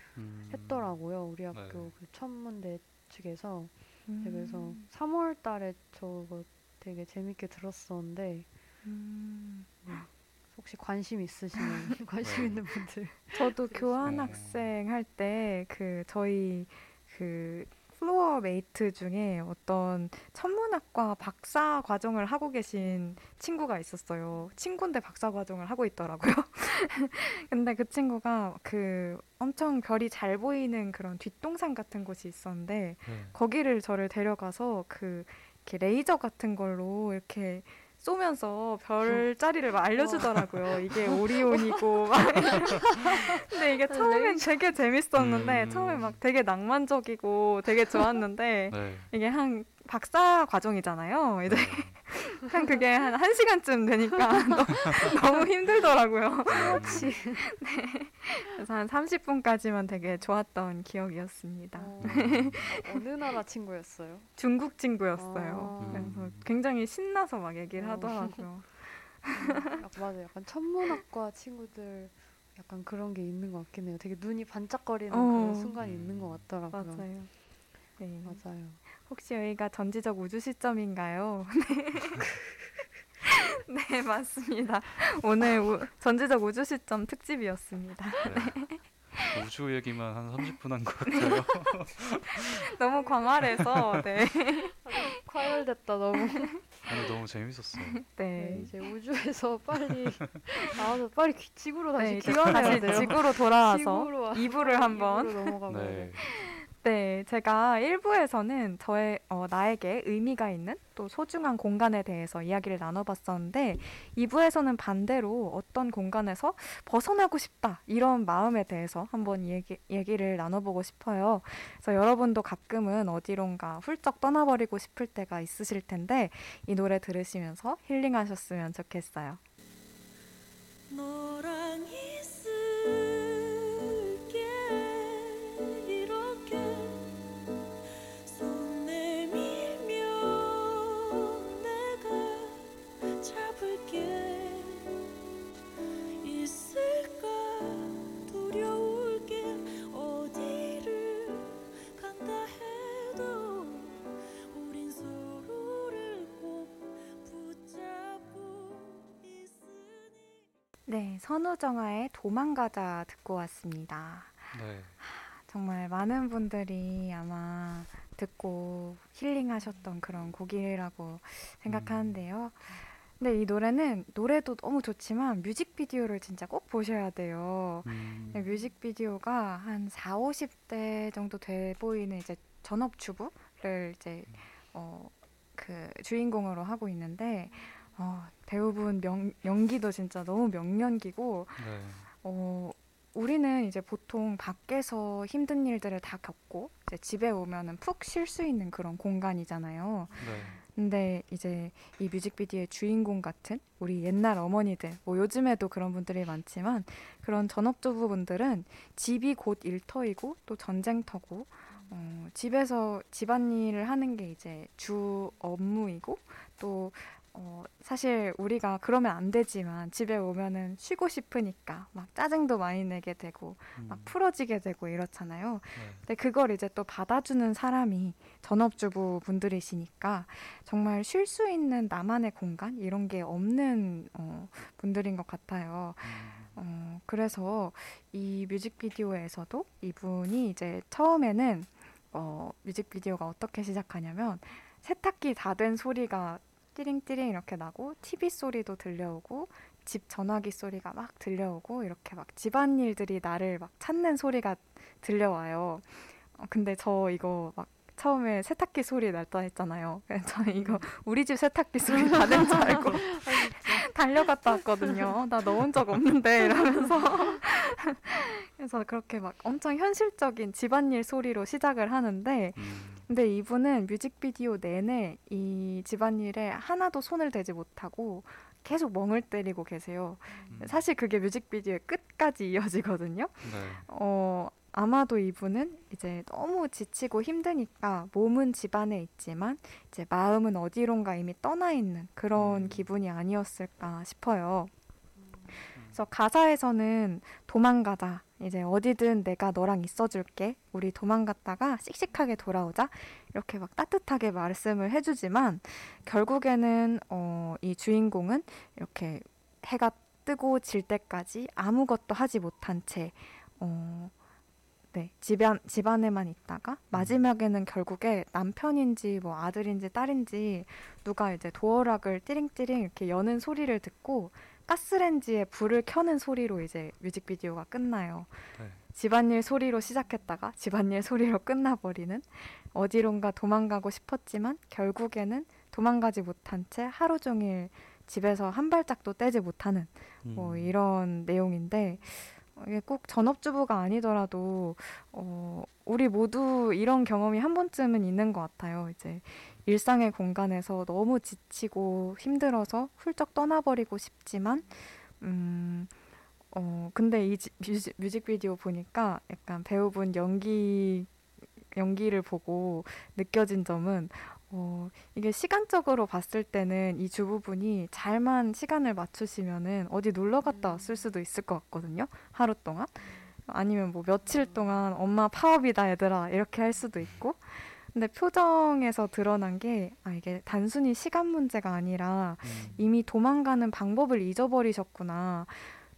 준비했더라고요 우리 학교 네. 그 천문대 측에서 음. 네, 그래서 3월달에 저거 되게 재밌게 들었었는데 음. 혹시 관심 있으시면 관심 네. 있는 분들 저도 교환 네. 학생 할 때 그 저희 그 floor mate 중에 어떤 천문학과 박사 과정을 하고 계신 친구가 있었어요. 친구인데 박사 과정을 하고 있더라고요. 근데 그 친구가 그 엄청 별이 잘 보이는 그런 뒷동산 같은 곳이 있었는데 네. 거기를 저를 데려가서 그 이렇게 레이저 같은 걸로 이렇게 쏘면서 별자리를 막 알려주더라고요. 이게 오리온이고 막. 근데 이게 처음엔 되게 재밌었는데 음. 처음에 막 되게 낭만적이고 되게 좋았는데 네. 이게 한 박사 과정이잖아요. 이제 네. 한 그게 한 1시간쯤 되니까 너무, 너무 힘들더라고요. 그렇지 그래서 한 30분까지만 되게 좋았던 기억이었습니다. 어, 어느 나라 친구였어요? 중국 친구였어요. 아. 그래서 굉장히 신나서 막 얘기를 어. 하더라고요. 음, 약- 맞아요 약간 천문학과 친구들 약간 그런 게 있는 것 같긴 해요 되게 눈이 반짝거리는 어. 그런 순간이 있는 것 같더라고요 맞아요. 네. 맞아요. 혹시 여기가 전지적 우주 시점인가요? 네. 네, 맞습니다. 오늘 우- 전지적 우주 시점 특집이었습니다. 네. 우주 얘기만 한 30분 한 것 같아요. 너무 광활해서 네. 과열됐다 너무. 아니 너무 재밌었어요. 네, 네. 이제 우주에서 빨리 나와서 빨리 귀- 지구로 다시 네, 귀환해야 돼요. 지구로 돌아와서 지구로 와- 2부를 한번 이부로 넘어가 봐야 네. 돼. 네, 제가 1부에서는 저의 어, 나에게 의미가 있는 또 소중한 공간에 대해서 이야기를 나눠봤었는데 2부에서는 반대로 어떤 공간에서 벗어나고 싶다 이런 마음에 대해서 한번 얘기, 얘기를 나눠보고 싶어요. 그래서 여러분도 가끔은 어디론가 훌쩍 떠나버리고 싶을 때가 있으실 텐데 이 노래 들으시면서 힐링하셨으면 좋겠어요. 너랑 있을게 이 네, 선우정아의 도망가자 듣고 왔습니다. 네. 정말 많은 분들이 아마 듣고 힐링하셨던 그런 곡이라고 생각하는데요. 근데 이 노래는 노래도 너무 좋지만 뮤직비디오를 진짜 꼭 보셔야 돼요. 음. 네, 뮤직비디오가 한 4, 50대 정도 돼 보이는 이제 전업주부를 이제 어, 그 주인공으로 하고 있는데 어, 배우분 명, 연기도 진짜 너무 명연기고 네. 어, 우리는 이제 보통 밖에서 힘든 일들을 다 겪고 이제 집에 오면은 푹 쉴 수 있는 그런 공간이잖아요. 네. 근데 이제 이 뮤직비디오의 주인공 같은 우리 옛날 어머니들, 뭐 요즘에도 그런 분들이 많지만 그런 전업주부분들은 집이 곧 일터이고 또 전쟁터고 어, 집에서 집안일을 하는 게 이제 주 업무이고 또 어, 사실 우리가 그러면 안 되지만 집에 오면은 쉬고 싶으니까 막 짜증도 많이 내게 되고 막 음, 풀어지게 되고 이렇잖아요. 네. 근데 그걸 이제 또 받아주는 사람이 전업주부 분들이시니까 정말 쉴 수 있는 나만의 공간 이런 게 없는 어, 분들인 것 같아요. 음, 어, 그래서 이 뮤직비디오에서도 이분이 이제 처음에는 어, 뮤직비디오가 어떻게 시작하냐면 세탁기 다 된 소리가 띠링띠링 이렇게 나고 TV 소리도 들려오고 집 전화기 소리가 막 들려오고 이렇게 막 집안 일들이 나를 막 찾는 소리가 들려와요. 어, 근데 저 이거 막 처음에 세탁기 소리 날다 했잖아요. 저는 이거 우리 집 세탁기 소리 나는 줄 알고 달려갔다 왔거든요. 나 넣은 적 없는데 이러면서 그래서 그렇게 막 엄청 현실적인 집안일 소리로 시작을 하는데 음, 근데 이분은 뮤직비디오 내내 이 집안일에 하나도 손을 대지 못하고 계속 멍을 때리고 계세요. 음. 사실 그게 뮤직비디오의 끝까지 이어지거든요. 네. 어, 아마도 이분은 이제 너무 지치고 힘드니까 몸은 집안에 있지만 이제 마음은 어디론가 이미 떠나 있는 그런 음. 기분이 아니었을까 싶어요. 그래서 가사에서는 도망가자. 이제 어디든 내가 너랑 있어줄게. 우리 도망갔다가 씩씩하게 돌아오자. 이렇게 막 따뜻하게 말씀을 해주지만 결국에는 어, 이 주인공은 이렇게 해가 뜨고 질 때까지 아무것도 하지 못한 채 어, 네, 집안 집안에만 있다가 마지막에는 결국에 남편인지 뭐 아들인지 딸인지 누가 이제 도어락을 띠링띠링 이렇게 여는 소리를 듣고 가스렌지에 불을 켜는 소리로 이제 뮤직비디오가 끝나요. 네. 집안일 소리로 시작했다가 집안일 소리로 끝나버리는 어디론가 도망가고 싶었지만 결국에는 도망가지 못한 채 하루 종일 집에서 한 발짝도 떼지 못하는 뭐 음, 이런 내용인데 어, 이게 꼭 전업주부가 아니더라도 어, 우리 모두 이런 경험이 한 번쯤은 있는 것 같아요. 이제 일상의 공간에서 너무 지치고 힘들어서 훌쩍 떠나버리고 싶지만 음, 어, 근데 이 지- 뮤직, 뮤직비디오 보니까 약간 배우분 연기 연기를 보고 느껴진 점은 어, 이게 시간적으로 봤을 때는 이 주부분이 잘만 시간을 맞추시면은 어디 놀러 갔다 왔을 수도 있을 것 같거든요. 하루 동안. 아니면 뭐 며칠 동안 엄마 파업이다 얘들아 이렇게 할 수도 있고. 근데 표정에서 드러난 게 아, 이게 단순히 시간 문제가 아니라 음, 이미 도망가는 방법을 잊어버리셨구나.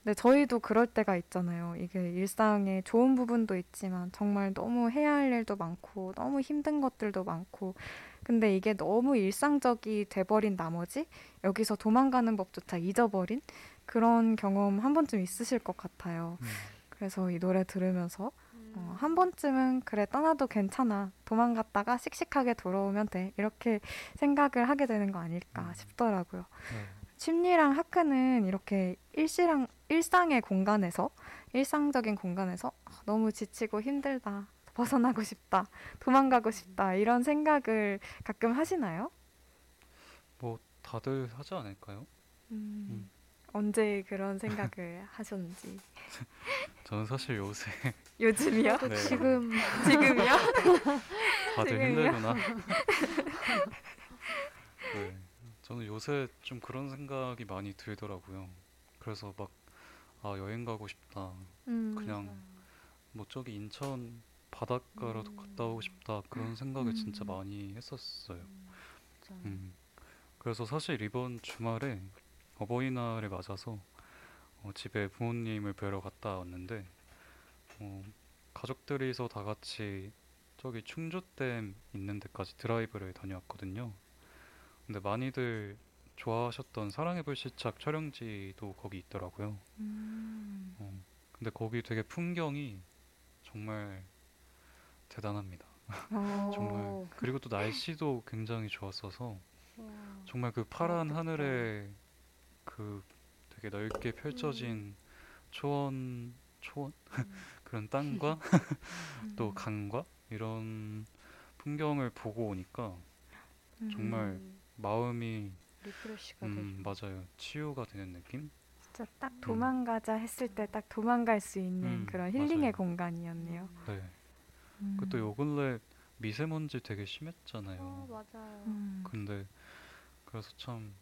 근데 저희도 그럴 때가 있잖아요. 이게 일상에 좋은 부분도 있지만 정말 너무 해야 할 일도 많고 너무 힘든 것들도 많고 근데 이게 너무 일상적이 돼버린 나머지 여기서 도망가는 법조차 잊어버린 그런 경험 한 번쯤 있으실 것 같아요. 음, 그래서 이 노래 들으면서 어, 한 번쯤은 그래 떠나도 괜찮아 도망갔다가 씩씩하게 돌아오면 돼 이렇게 생각을 하게 되는 거 아닐까 음. 싶더라고요. 네. 심리랑 하크는 이렇게 일시랑 일상의 공간에서 일상적인 공간에서 아, 너무 지치고 힘들다 벗어나고 싶다 도망가고 싶다 이런 생각을 가끔 하시나요? 뭐 다들 하지 않을까요? 음, 언제 그런 생각을 하셨는지 저는 사실 요새 요즘이요? 네. 지금 지금이요? 다들 지금요? 힘들구나. 네, 저는 요새 좀 그런 생각이 많이 들더라고요. 그래서 막 아, 여행 가고 싶다. 음, 그냥 뭐 저기 인천 바닷가라도 갔다 오고 싶다. 그런 생각을 진짜 음. 많이 했었어요. 음. 그래서 사실 이번 주말에 어버이날을 맞아서 어, 집에 부모님을 뵈러 갔다 왔는데 어, 가족들이서 다 같이 저기 충주댐 있는 데까지 드라이브를 다녀왔거든요. 근데 많이들 좋아하셨던 사랑의 불시착 촬영지도 거기 있더라고요. 음, 어, 근데 거기 되게 풍경이 정말 대단합니다. 어, 정말. 그리고 또 날씨도 굉장히 좋았어서 와, 정말 그 파란. 하늘에 그 되게 넓게 펼쳐진 초원 초원? 그런 땅과 또 강과 이런 풍경을 보고 오니까 정말 음, 마음이 리프레시가 음 되죠. 맞아요. 치유가 되는 느낌? 진짜 딱 도망가자 했을 때 딱 도망갈 수 있는 음, 그런 힐링의 맞아요. 공간이었네요. 네 음. 그또 요 근래 미세먼지 되게 심했잖아요. 어, 맞아요. 음. 근데 그래서 참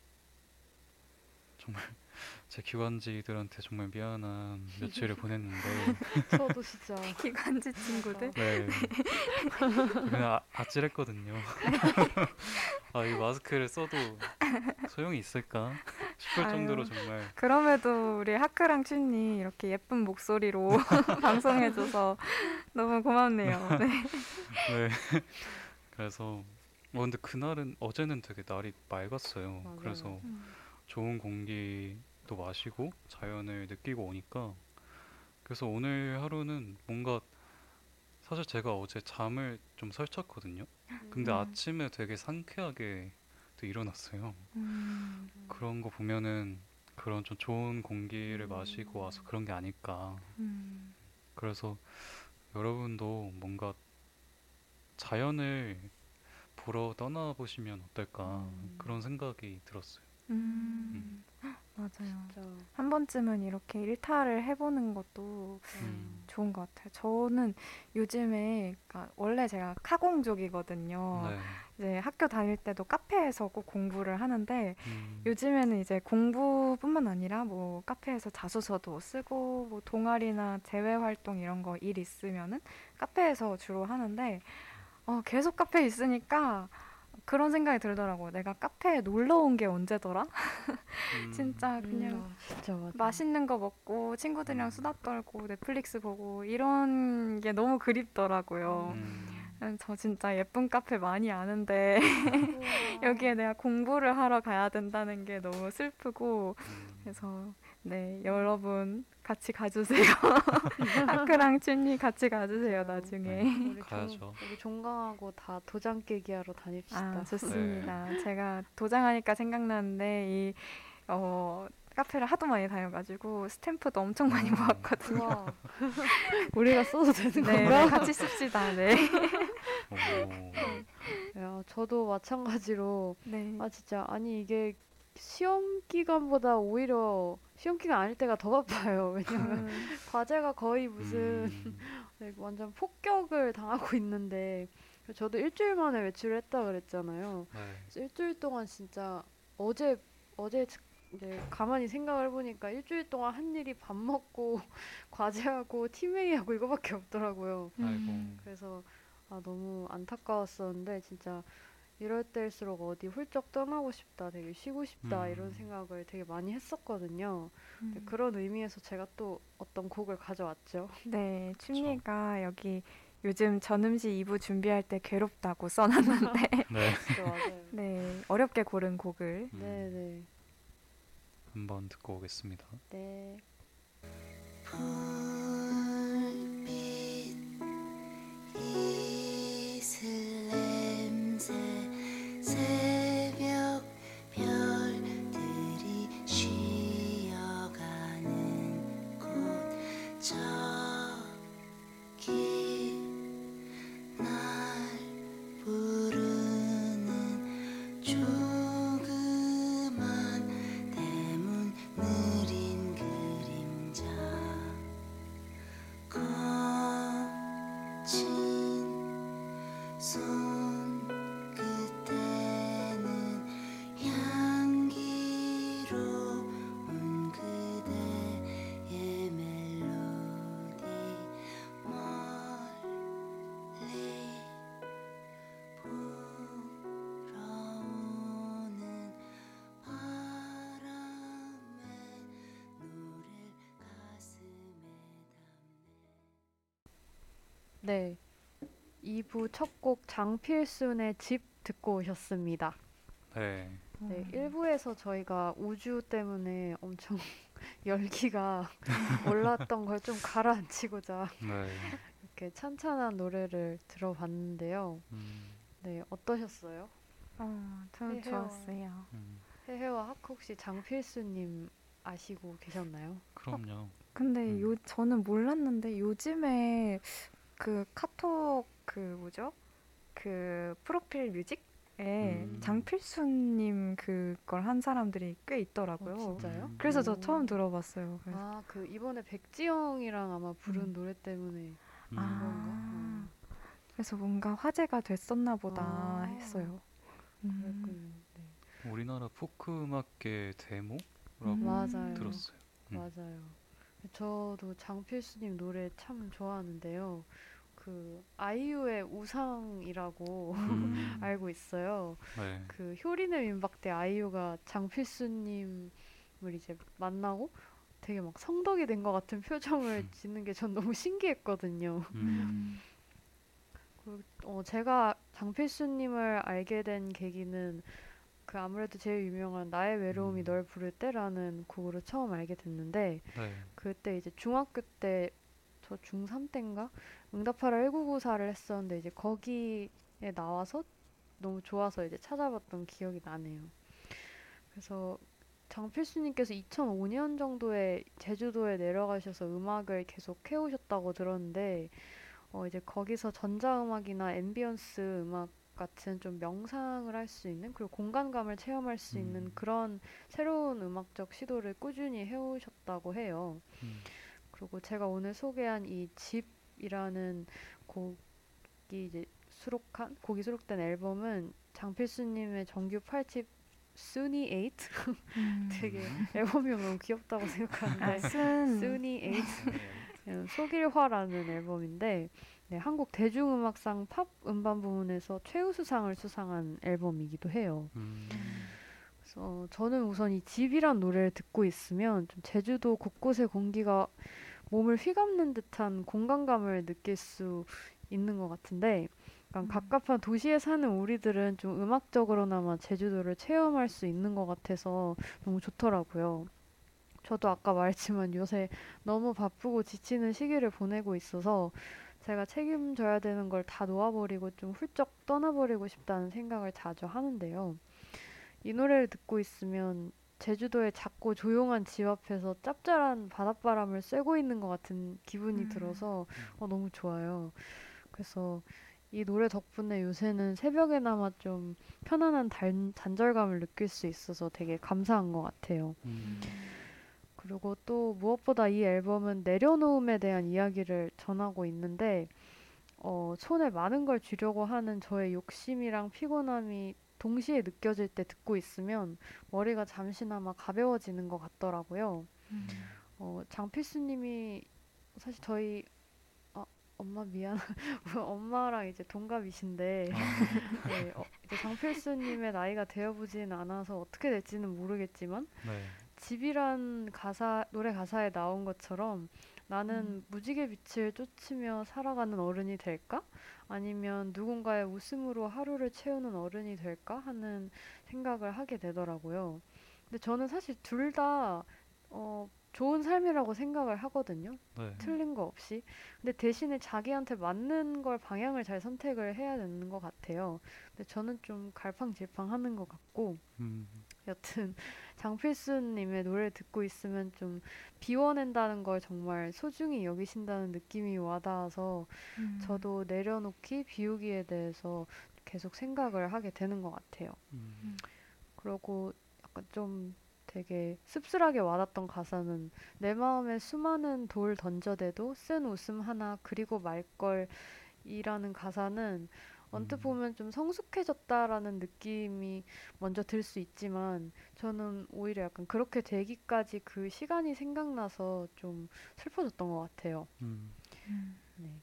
정말 제 기관지들한테 정말 미안한 며칠을 보냈는데 저도 진짜 기관지 친구들. 네 그냥 아, 아찔했거든요. 아 이 마스크를 써도 소용이 있을까 싶을 아유. 정도로 정말 그럼에도 우리 하크랑 춘이 이렇게 예쁜 목소리로 방송해줘서 너무 고맙네요. 네. 네 그래서 어 근데 그날은 어제는 되게 날이 맑았어요. 맞아요. 그래서 음. 좋은 공기도 마시고 자연을 느끼고 오니까 그래서 오늘 하루는 뭔가 사실 제가 어제 잠을 좀 설쳤거든요. 근데 음. 아침에 되게 상쾌하게 또 일어났어요. 음. 그런 거 보면은 그런 좀 좋은 공기를 마시고 와서 그런 게 아닐까. 음. 그래서 여러분도 뭔가 자연을 보러 떠나보시면 어떨까 음. 그런 생각이 들었어요. 음. 맞아요. 진짜 한 번쯤은 이렇게 일탈을 해보는 것도 음. 좋은 것 같아요. 저는 요즘에 그러니까 원래 제가 카공족이거든요. 네. 이제 학교 다닐 때도 카페에서 꼭 공부를 하는데 음. 요즘에는 이제 공부뿐만 아니라 뭐 카페에서 자소서도 쓰고 뭐 동아리나 대외 활동 이런 거 일 있으면은 카페에서 주로 하는데 어, 계속 카페에 있으니까 그런 생각이 들더라고요. 내가 카페에 놀러 온 게 언제더라? 음. 진짜 그냥 음, 아, 진짜. 맛있는 거 먹고 친구들이랑 음. 수다 떨고 넷플릭스 보고 이런 게 너무 그립더라고요. 음. 음, 저 진짜 예쁜 카페 많이 아는데. 여기에 내가 공부를 하러 가야 된다는 게 너무 슬프고 음. 그래서 네 여러분 같이 가주세요. 아크랑 춘이 같이 가주세요 나중에. 우리 종, 가야죠. 우리 종강하고 다 도장 깨기 하러 다닙시다. 아 좋습니다. 제가 도장하니까 생각나는데 이 어, 카페를 하도 많이 다녀가지고 스탬프도 엄청 많이 음. 모았거든요. 우와. 우리가 써도 되는 네, 건가? 네, 같이 씁시다. 네. 오. 야, 저도 마찬가지로 네. 아 진짜 아니 이게 시험 기간보다 오히려 시험 기간 아닐 때가 더 바빠요. 왜냐면 음, 과제가 거의 무슨 음. 네, 완전 폭격을 당하고 있는데 저도 일주일 만에 외출을 했다 그랬잖아요. 네. 그래서 일주일 동안 진짜 어제 어제 츠- 이제 가만히 생각을 해보니까 일주일 동안 한 일이 밥 먹고 과제하고 팀회의하고 이거밖에 없더라고요. 음. 아이고. 그래서 아, 너무 안타까웠었는데 진짜 이럴 때일수록 어디 훌쩍 떠나고 싶다, 되게 쉬고 싶다 음. 이런 생각을 되게 많이 했었거든요. 음. 그런 의미에서 제가 또 어떤 곡을 가져왔죠. 네, 춘리가 여기 요즘 전음시 2부 준비할 때 괴롭다고 써놨는데 네. 네. 네, 어렵게 고른 곡을 음. 네, 네, 한번 듣고 오겠습니다. 네. 불빛 이슬 부 네 네. 2부 첫 곡 장필순의 집 듣고 오셨습니다. 네. 네, 음. 1부에서 저희가 우주 때문에 엄청 열기가 올랐던 걸 좀 가라앉히고자 네. 이렇게 찬찬한 노래를 들어봤는데요. 음. 네, 어떠셨어요? 어, 좀 해요. 좋았어요. 음. 해해와 하크 혹시 장필수님 아시고 계셨나요? 그럼요. 근데 음. 요 저는 몰랐는데 요즘에 그 카톡 그 뭐죠? 그 프로필 뮤직에 음. 장필수님 그걸 한 사람들이 꽤 있더라고요. 어, 진짜요? 음. 그래서 저 오. 처음 들어봤어요. 아, 그 이번에 백지영이랑 아마 부른 음. 노래 때문에 음. 아, 그런가? 그래서 뭔가 화제가 됐었나 보다 아. 했어요. 음. 네. 우리나라 포크 음악계 데모라고 음. 맞아요. 들었어요. 음. 맞아요. 저도 장필수님 노래 참 좋아하는데요. 그 아이유의 우상이라고 음. 알고 있어요. 네. 그 효린의 민박 때 아이유가 장필수님을 이제 만나고 되게 막 성덕이 된 것 같은 표정을 음. 짓는 게 전 너무 신기했거든요. 음. 그리고 어, 제가 장필수님을 알게 된 계기는 그 아무래도 제일 유명한 나의 외로움이 음. 널 부를 때라는 곡으로 처음 알게 됐는데 네. 그때 이제 중학교 때 저 중3 때인가 응답하라 1994를 했었는데 이제 거기에 나와서 너무 좋아서 이제 찾아봤던 기억이 나네요. 그래서 장필순님께서 2005년 정도에 제주도에 내려가셔서 음악을 계속 해오셨다고 들었는데 어 이제 거기서 전자음악이나 ambience 음악 같은 좀 명상을 할 수 있는 그리고 공간감을 체험할 수 있는 음. 그런 새로운 음악적 시도를 꾸준히 해오셨다고 해요. 음. 그리고 제가 오늘 소개한 이 집이라는 곡이 이제 수록한 곡이 수록된 앨범은 장필순님의 정규 8집 soony eight 음. 되게 앨범명 너무 귀엽다고 아, 생각하는데 쓴 soony eight 소길화라는 앨범인데 네, 한국 대중음악상 팝 음반 부문에서 최우수상을 수상한 앨범이기도 해요. 음. 그래서 저는 우선 이 집이란 노래를 듣고 있으면 좀 제주도 곳곳의 공기가 몸을 휘감는 듯한 공간감을 느낄 수 있는 것 같은데 약간 음. 갑갑한 도시에 사는 우리들은 좀 음악적으로나마 제주도를 체험할 수 있는 것 같아서 너무 좋더라고요. 저도 아까 말했지만 요새 너무 바쁘고 지치는 시기를 보내고 있어서 제가 책임져야 되는 걸 다 놓아버리고 좀 훌쩍 떠나버리고 싶다는 생각을 자주 하는데요. 이 노래를 듣고 있으면 제주도의 작고 조용한 집 앞에서 짭짤한 바닷바람을 쐬고 있는 것 같은 기분이 음. 들어서 어, 너무 좋아요. 그래서 이 노래 덕분에 요새는 새벽에나마 좀 편안한 단, 단절감을 느낄 수 있어서 되게 감사한 것 같아요. 음. 그리고 또 무엇보다 이 앨범은 내려놓음에 대한 이야기를 전하고 있는데 어, 손에 많은 걸 쥐려고 하는 저의 욕심이랑 피곤함이 동시에 느껴질 때 듣고 있으면 머리가 잠시나마 가벼워지는 것 같더라고요. 음. 어, 장필수님이 사실 저희 아, 엄마 미안 엄마랑 이제 동갑이신데 아, 네, 어, 이제 장필수님의 나이가 되어보진 않아서 어떻게 될지는 모르겠지만 네. 집이란 가사 노래 가사에 나온 것처럼 나는 음. 무지개 빛을 쫓으며 살아가는 어른이 될까? 아니면 누군가의 웃음으로 하루를 채우는 어른이 될까? 하는 생각을 하게 되더라고요. 근데 저는 사실 둘 다 어, 좋은 삶이라고 생각을 하거든요. 네. 틀린 거 없이. 근데 대신에 자기한테 맞는 걸 방향을 잘 선택을 해야 되는 것 같아요. 근데 저는 좀 갈팡질팡 하는 것 같고 음. 여튼 장필수님의 노래를 듣고 있으면 좀 비워낸다는 걸 정말 소중히 여기신다는 느낌이 와닿아서 음. 저도 내려놓기, 비우기에 대해서 계속 생각을 하게 되는 것 같아요. 음. 그리고 약간 좀 되게 씁쓸하게 와닿던 가사는 내 마음에 수많은 돌 던져대도 쓴 웃음 하나 그리고 말 걸이라는 가사는 언뜻 음. 보면 좀 성숙해졌다라는 느낌이 먼저 들 수 있지만 저는 오히려 약간 그렇게 되기까지 그 시간이 생각나서 좀 슬퍼졌던 것 같아요. 음. 음. 네.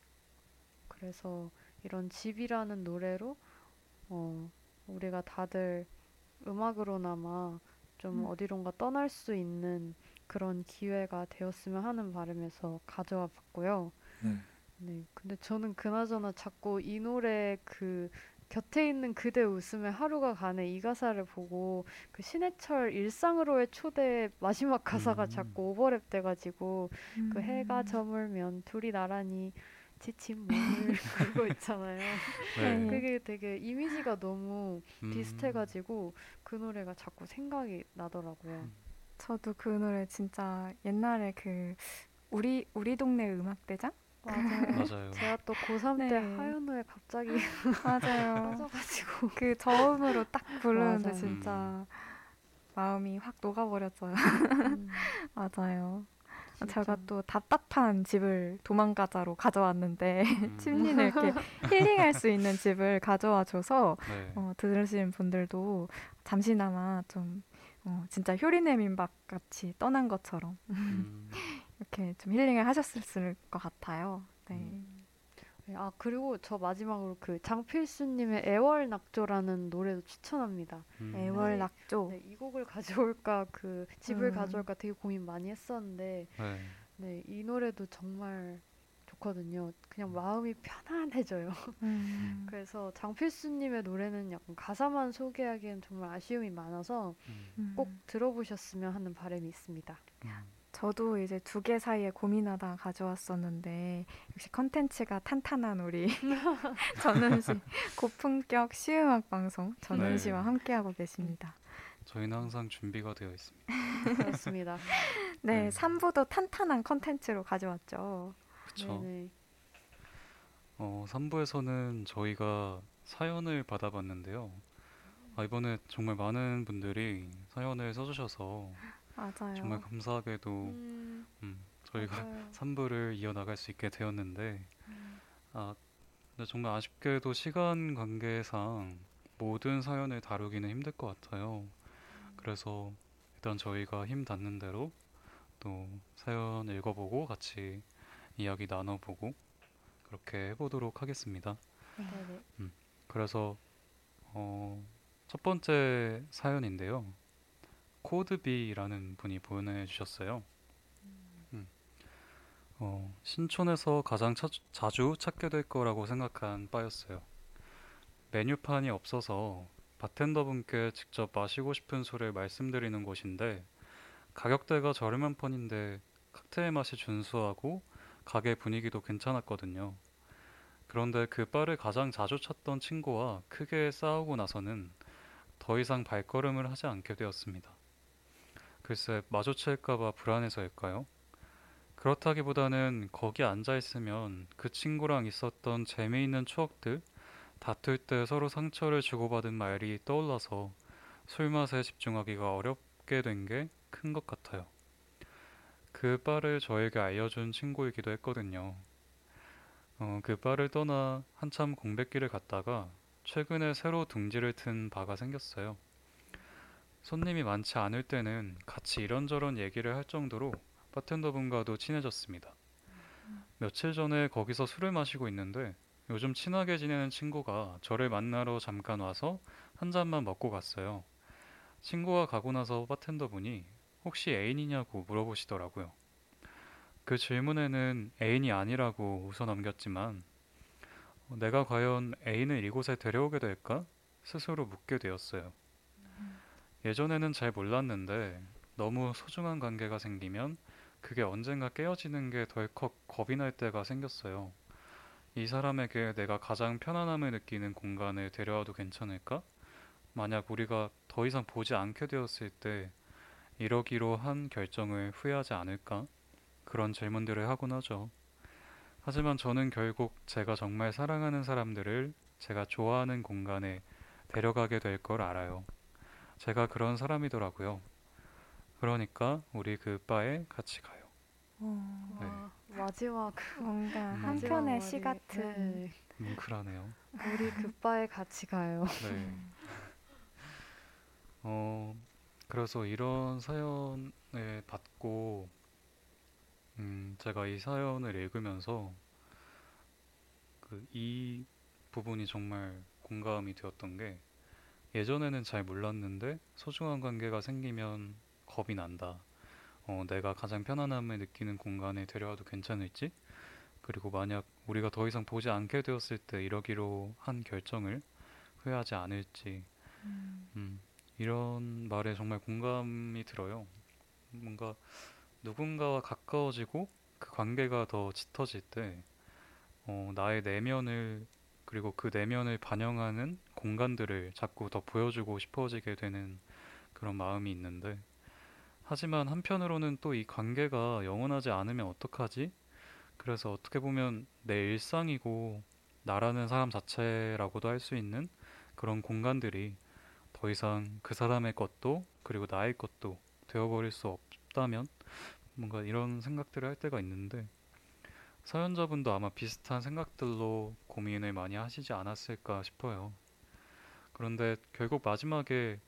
그래서 이런 집이라는 노래로 어, 우리가 다들 음악으로나마 좀 음. 어디론가 떠날 수 있는 그런 기회가 되었으면 하는 바람에서 가져와 봤고요. 네. 네. 근데 저는 그나저나 자꾸 이 노래 그 곁에 있는 그대 웃음에 하루가 가네 이 가사를 보고 그 신해철 일상으로의 초대 마지막 가사가 음. 자꾸 오버랩 돼가지고 그 해가 음. 저물면 둘이 나란히 지친 몸을 그거 있잖아요. 네. 네. 그게 되게 이미지가 너무 음. 비슷해가지고 그 노래가 자꾸 생각이 나더라고요. 저도 그 노래 진짜 옛날에 그 우리 우리 동네 음악 대장 맞아요. 맞아요. 제가 또 고3 때 네. 하현우에 갑자기 맞아요. 빠져가지고 그 저음으로 딱 부르는데 맞아요. 진짜 마음이 확 녹아버렸어요. 음, 맞아요. 진짜. 제가 또 답답한 집을 도망가자로 가져왔는데 음, 심리를 이렇게 힐링할 수 있는 집을 가져와 줘서 네. 어, 들으시는 분들도 잠시나마 좀 어, 진짜 효리네 민박 같이 떠난 것처럼 음, 이렇게 좀 힐링을 하셨을 것 같아요. 네. 음. 네, 아 그리고 저 마지막으로 그 장필수님의 애월 낙조라는 노래도 추천합니다. 음, 애월 낙조. 네, 이 곡을 가져올까 그 집을 음. 가져올까 되게 고민 많이 했었는데 네. 네, 이 노래도 정말 좋거든요. 그냥 마음이 편안해져요. 음. 그래서 장필수님의 노래는 약간 가사만 소개하기엔 정말 아쉬움이 많아서 음, 음. 꼭 들어보셨으면 하는 바람이 있습니다. 음. 저도 이제 두 개 사이에 고민하다 가져왔었는데 역시 컨텐츠가 탄탄한 우리 전은 씨 고품격 시음악 방송 전은 네. 함께하고 계십니다. 저희는 항상 준비가 되어 있습니다. 그렇습니다. 네, 네. 3부도 탄탄한 컨텐츠로 가져왔죠. 네네. 어, 3부에서는 저희가 사연을 받아봤는데요. 아, 이번에 정말 많은 분들이 사연을 써주셔서 맞아요. 정말 감사하게도 음, 음, 저희가 맞아요. 3부를 이어나갈 수 있게 되었는데 음. 아, 근데 정말 아쉽게도 시간 관계상 모든 사연을 다루기는 힘들 것 같아요. 그래서 일단 저희가 힘 닿는 대로 또 사연 읽어보고 같이 이야기 나눠보고 그렇게 해보도록 하겠습니다. 네네. 그래서 어, 첫 번째 사연인데요. 코드비라는 분이 보내주셨어요. 음. 어, 신촌에서 가장 차- 자주 찾게 될 거라고 생각한 바였어요. 메뉴판이 없어서 바텐더분께 직접 마시고 싶은 술을 말씀드리는 곳인데 가격대가 저렴한 편인데 칵테일 맛이 준수하고 가게 분위기도 괜찮았거든요. 그런데 그 바를 가장 자주 찾던 친구와 크게 싸우고 나서는 더 이상 발걸음을 하지 않게 되었습니다. 글쎄, 마주칠까봐 불안해서일까요? 그렇다기보다는 거기 앉아 있으면 그 친구랑 있었던 재미있는 추억들, 다툴 때 서로 상처를 주고받은 말이 떠올라서 술 맛에 집중하기가 어렵게 된 게 큰 것 같아요. 그 바를 저에게 알려준 친구이기도 했거든요. 어, 그 바를 떠나 한참 공백기를 갔다가 최근에 새로 둥지를 튼 바가 생겼어요. 손님이 많지 않을 때는 같이 이런저런 얘기를 할 정도로 바텐더분과도 친해졌습니다. 며칠 전에 거기서 술을 마시고 있는데 요즘 친하게 지내는 친구가 저를 만나러 잠깐 와서 한 잔만 먹고 갔어요. 친구가 가고 나서 바텐더분이 혹시 애인이냐고 물어보시더라고요. 그 질문에는 애인이 아니라고 웃어 넘겼지만 어, 내가 과연 애인을 이곳에 데려오게 될까? 스스로 묻게 되었어요. 예전에는 잘 몰랐는데 너무 소중한 관계가 생기면 그게 언젠가 깨어지는 게 덜컥 겁이 날 때가 생겼어요. 이 사람에게 내가 가장 편안함을 느끼는 공간에 데려와도 괜찮을까? 만약 우리가 더 이상 보지 않게 되었을 때 이러기로 한 결정을 후회하지 않을까? 그런 질문들을 하곤 하죠. 하지만 저는 결국 제가 정말 사랑하는 사람들을 제가 좋아하는 공간에 데려가게 될 걸 알아요. 제가 그런 사람이더라고요. 그러니까 우리 그 바에 같이 가요. 어, 네. 와, 마지막 뭔가 음. 한 편의 마지막 시 같은 네. 뭉클하네요. 우리 그 바에 같이 가요. 네. 어, 그래서 이런 사연을 받고, 음, 제가 이 사연을 읽으면서 그 이 부분이 정말 공감이 되었던 게 예전에는 잘 몰랐는데 소중한 관계가 생기면 겁이 난다. 어, 내가 가장 편안함을 느끼는 공간에 데려와도 괜찮을지? 그리고 만약 우리가 더 이상 보지 않게 되었을 때 이러기로 한 결정을 후회하지 않을지 음, 이런 말에 정말 공감이 들어요. 뭔가 누군가와 가까워지고 그 관계가 더 짙어질 때 어, 나의 내면을 그리고 그 내면을 반영하는 공간들을 자꾸 더 보여주고 싶어지게 되는 그런 마음이 있는데 하지만 한편으로는 또 이 관계가 영원하지 않으면 어떡하지? 그래서 어떻게 보면 내 일상이고 나라는 사람 자체라고도 할 수 있는 그런 공간들이 더 이상 그 사람의 것도 그리고 나의 것도 되어버릴 수 없다면 뭔가 이런 생각들을 할 때가 있는데 사연자분도 아마 비슷한 생각들로 고민을 많이 하시지 않았을까 싶어요. 그런데 결국 마지막에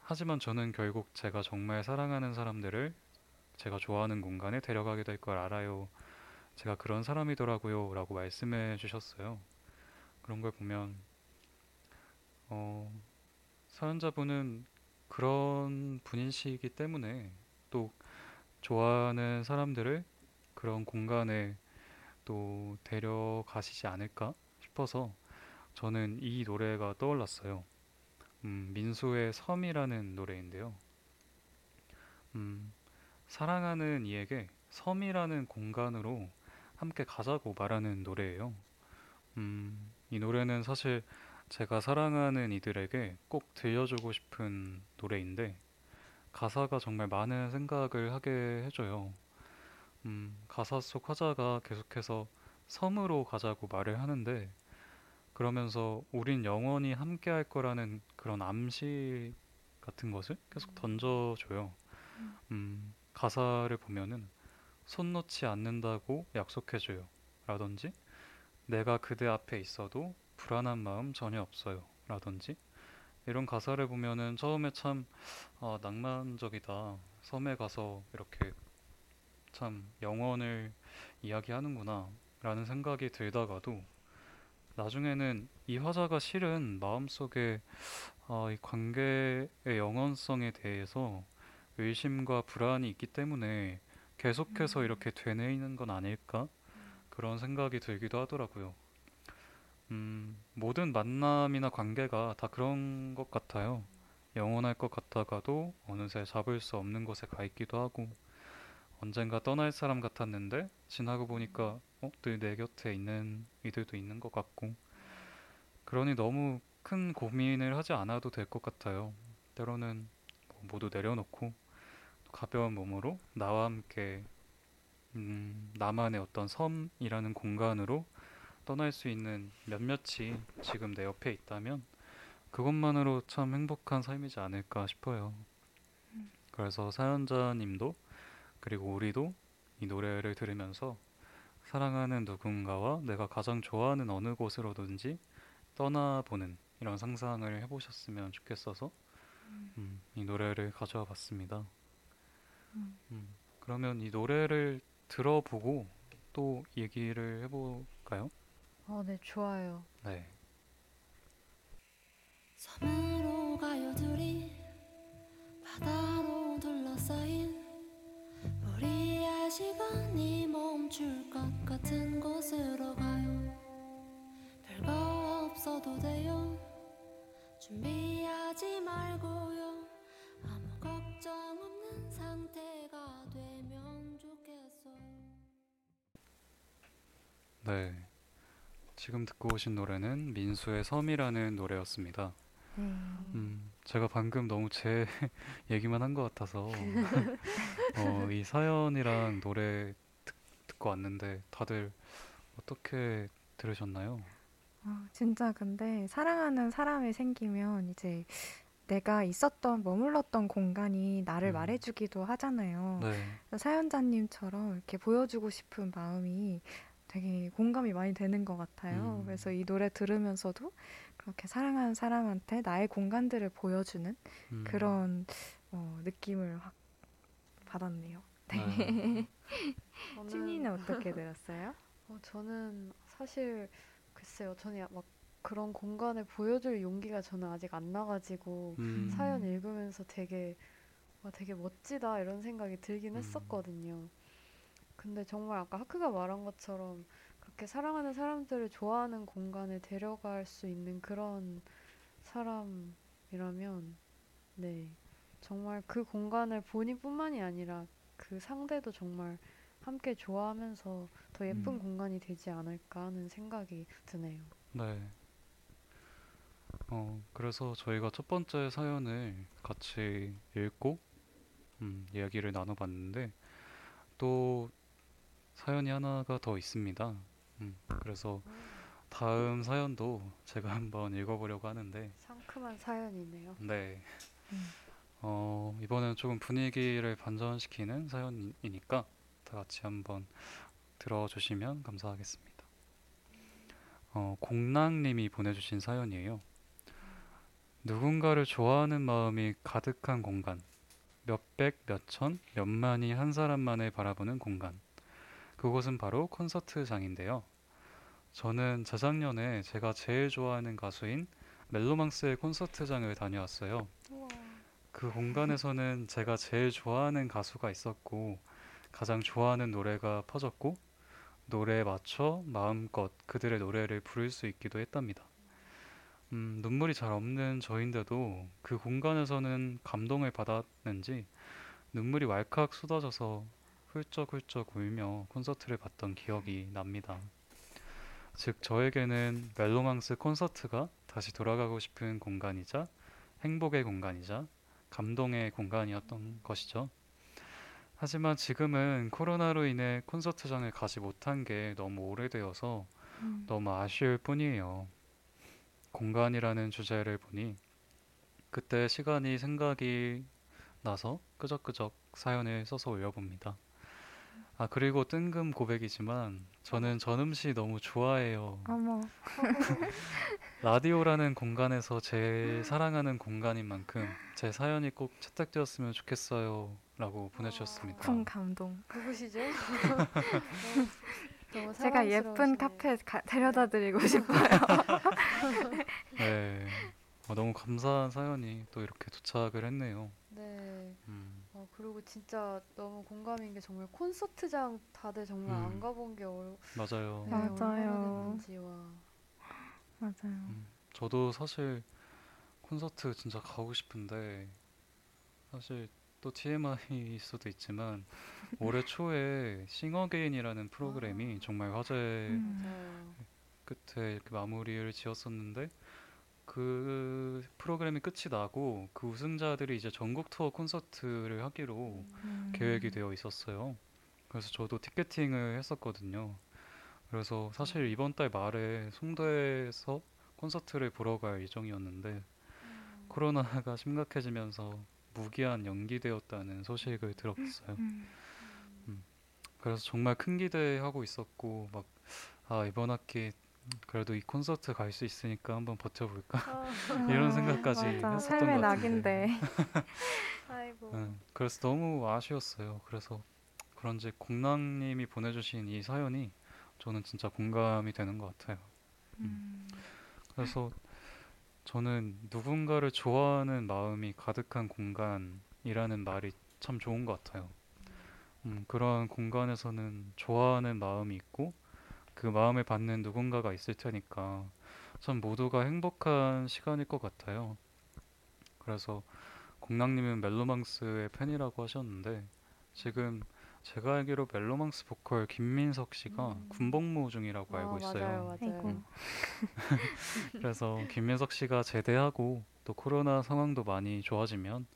하지만 저는 결국 제가 정말 사랑하는 사람들을 제가 좋아하는 공간에 데려가게 될 걸 알아요. 제가 그런 사람이더라고요. 라고 말씀해 주셨어요. 그런 걸 보면, 어, 사연자분은 그런 분이시기 때문에 또 좋아하는 사람들을 그런 공간에 또 데려가시지 않을까 싶어서 저는 이 노래가 떠올랐어요. 음, 민수의 섬이라는 노래인데요. 음, 사랑하는 이에게 섬이라는 공간으로 함께 가자고 말하는 노래예요. 음, 이 노래는 사실 제가 사랑하는 이들에게 꼭 들려주고 싶은 노래인데 가사가 정말 많은 생각을 하게 해줘요. 음, 가사 속 화자가 계속해서 섬으로 가자고 말을 하는데 그러면서 우린 영원히 함께 할 거라는 그런 암시 같은 것을 계속 던져줘요. 음, 가사를 보면은 손 놓지 않는다고 약속해줘요. 라든지 내가 그대 앞에 있어도 불안한 마음 전혀 없어요. 라든지 이런 가사를 보면은 처음에 참 아, 낭만적이다. 섬에 가서 이렇게 참 영원을 이야기하는구나 라는 생각이 들다가도 나중에는 이 화자가 실은 마음속에 아, 이 관계의 영원성에 대해서 의심과 불안이 있기 때문에 계속해서 이렇게 되뇌이는 건 아닐까 그런 생각이 들기도 하더라고요. 음, 모든 만남이나 관계가 다 그런 것 같아요. 영원할 것 같다가도 어느새 잡을 수 없는 곳에 가 있기도 하고 언젠가 떠날 사람 같았는데 지나고 보니까 어, 늘내 곁에 있는 이들도 있는 것 같고 그러니 너무 큰 고민을 하지 않아도 될 것 같아요. 때로는 뭐 모두 내려놓고 가벼운 몸으로 나와 함께 음, 나만의 어떤 섬이라는 공간으로 떠날 수 있는 몇몇이 지금 내 옆에 있다면 그것만으로 참 행복한 삶이지 않을까 싶어요. 그래서 사연자님도 그리고 우리도 이 노래를 들으면서 사랑하는 누군가와 내가 가장 좋아하는 어느 곳으로든지 떠나보는 이런 상상을 해보셨으면 좋겠어서 음, 이 노래를 가져와 봤습니다. 음, 그러면 이 노래를 들어보고 또 얘기를 해볼까요? 어, 네, 좋아요. 네. 섬으로 가요 둘이 바다로 둘러싸인 시간이 멈출 것 같은 곳으로 가요 별거 없어도 돼요 준비하지 말고요 아무 걱정 없는 상태가 되면 좋겠어요 네. 지금 듣고 오신 노래는 민수의 섬이라는 노래였습니다. 네. 음, 제가 방금 너무 제 얘기만 한 것 같아서 어, 이 사연이랑 노래 듣, 듣고 왔는데 다들 어떻게 들으셨나요? 어, 진짜 근데 사랑하는 사람이 생기면 이제 내가 있었던 머물렀던 공간이 나를 음. 말해주기도 하잖아요. 네. 사연자님처럼 이렇게 보여주고 싶은 마음이 되게 공감이 많이 되는 것 같아요. 음. 그래서 이 노래 들으면서도 그렇게 사랑하는 사람한테 나의 공간들을 보여주는 음, 그런 어, 느낌을 확 받았네요. 네. 저는, 찐이는 어떻게 들었어요? 어, 저는 사실 글쎄요. 저는 야- 막 그런 공간을 보여줄 용기가 저는 아직 안 나가지고 음, 사연 읽으면서 되게 와, 되게 멋지다 이런 생각이 들긴 음. 했었거든요. 근데 정말 아까 하크가 말한 것처럼 그렇게 사랑하는 사람들을 좋아하는 공간에 데려갈 수 있는 그런 사람이라면 네 정말 그 공간을 본인뿐만이 아니라 그 상대도 정말 함께 좋아하면서 더 예쁜 음. 공간이 되지 않을까 하는 생각이 드네요. 네. 어, 그래서 저희가 첫 번째 사연을 같이 읽고 음, 이야기를 나눠봤는데 또 사연이 하나가 더 있습니다. 음, 그래서 다음 사연도 제가 한번 읽어보려고 하는데 상큼한 사연이네요. 네. 음. 어, 이번엔 조금 분위기를 반전시키는 사연이니까 다 같이 한번 들어주시면 감사하겠습니다. 어, 공랑님이 보내주신 사연이에요. 누군가를 좋아하는 마음이 가득한 공간. 몇백, 몇천, 몇만이 한 사람만을 바라보는 공간. 그곳은 바로 콘서트장인데요. 저는 재작년에 제가 제일 좋아하는 가수인 멜로망스의 콘서트장을 다녀왔어요. 그 공간에서는 제가 제일 좋아하는 가수가 있었고 가장 좋아하는 노래가 퍼졌고 노래에 맞춰 마음껏 그들의 노래를 부를 수 있기도 했답니다. 음, 눈물이 잘 없는 저인데도 그 공간에서는 감동을 받았는지 눈물이 왈칵 쏟아져서 훌쩍훌쩍 울며 콘서트를 봤던 기억이 납니다. 즉 저에게는 멜로망스 콘서트가 다시 돌아가고 싶은 공간이자 행복의 공간이자 감동의 공간이었던 것이죠. 하지만 지금은 코로나로 인해 콘서트장을 가지 못한 게 너무 오래되어서 음. 너무 아쉬울 뿐이에요. 공간이라는 주제를 보니 그때 시간이 생각이 나서 끄적끄적 사연을 써서 올려봅니다. 아, 그리고 뜬금 고백이지만 저는 전음시 너무 좋아해요. 어머, 라디오라는 공간에서 제일 사랑하는 공간인 만큼 제 사연이 꼭 채택되었으면 좋겠어요. 라고 보내주셨습니다. 쿵 감동. 누구시죠? 너무 제가 예쁜. 카페 가, 데려다 드리고 싶어요. 네. 어, 너무 감사한 사연이 또 이렇게 도착을 했네요. 네. 음, 어, 그리고 진짜 너무 공감인 게 정말 콘서트장 다들 정말 음. 안 가본 게 얼, 맞아요. 네, 얼마나 맞아요. 됐는지 와. 맞아요. 음, 저도 사실 콘서트 진짜 가고 싶은데 사실 또 TMI일 수도 있지만 올해 초에 싱어게인이라는 프로그램이 정말 화제 음. 끝에 이렇게 마무리를 지었었는데 그 프로그램이 끝이 나고 그 우승자들이 이제 전국 투어 콘서트를 하기로 음. 계획이 되어 있었어요. 그래서 저도 티켓팅을 했었거든요. 그래서 사실 이번 달 말에 송도에서 콘서트를 보러 갈 예정이었는데 코로나가 심각해지면서 무기한 연기되었다는 소식을 들었어요. 음. 그래서 정말 큰 기대하고 있었고 막 아 이번 학기 그래도 이 콘서트 갈 수 있으니까 한번 버텨볼까 이런 아, 생각까지 맞아. 했었던 삶의 것 같은데. 낙인데. 아이고. 응, 그래서 너무 아쉬웠어요. 그래서 그런지 공랑님이 보내주신 이 사연이 저는 진짜 공감이 되는 것 같아요. 음. 그래서 저는 누군가를 좋아하는 마음이 가득한 공간이라는 말이 참 좋은 것 같아요. 음, 그런 공간에서는 좋아하는 마음이 있고 그 마음을 받는 누군가가 있을 테니까 참 모두가 행복한 시간일 것 같아요. 그래서 공랑님은 멜로망스의 팬이라고 하셨는데 지금 제가 알기로 멜로망스 보컬 김민석 씨가 음. 군복무 중이라고 알고 아, 있어요. 맞아요, 맞아요. 아이고. 그래서 김민석 씨가 제대하고 또 코로나 상황도 많이 좋아지면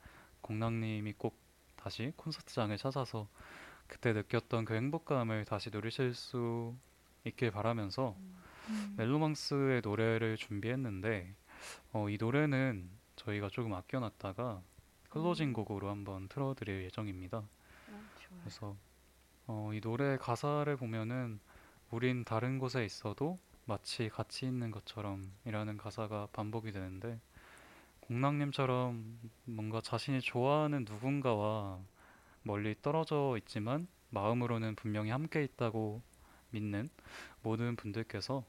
공랑님이 꼭 다시 콘서트장을 찾아서 그때 느꼈던 그 행복감을 다시 누리실 수 있길 바라면서 음. 멜로망스의 노래를 준비했는데 어, 이 노래는 저희가 조금 아껴놨다가 closing 곡으로 한번 틀어드릴 예정입니다. 어, 좋아요. 그래서 어, 이 노래 가사를 보면은 우린 다른 곳에 있어도 마치 같이 있는 것처럼 이라는 가사가 반복이 되는데 공랑님처럼 뭔가 자신이 좋아하는 누군가와 멀리 떨어져 있지만 마음으로는 분명히 함께 있다고 믿는 모든 분들께서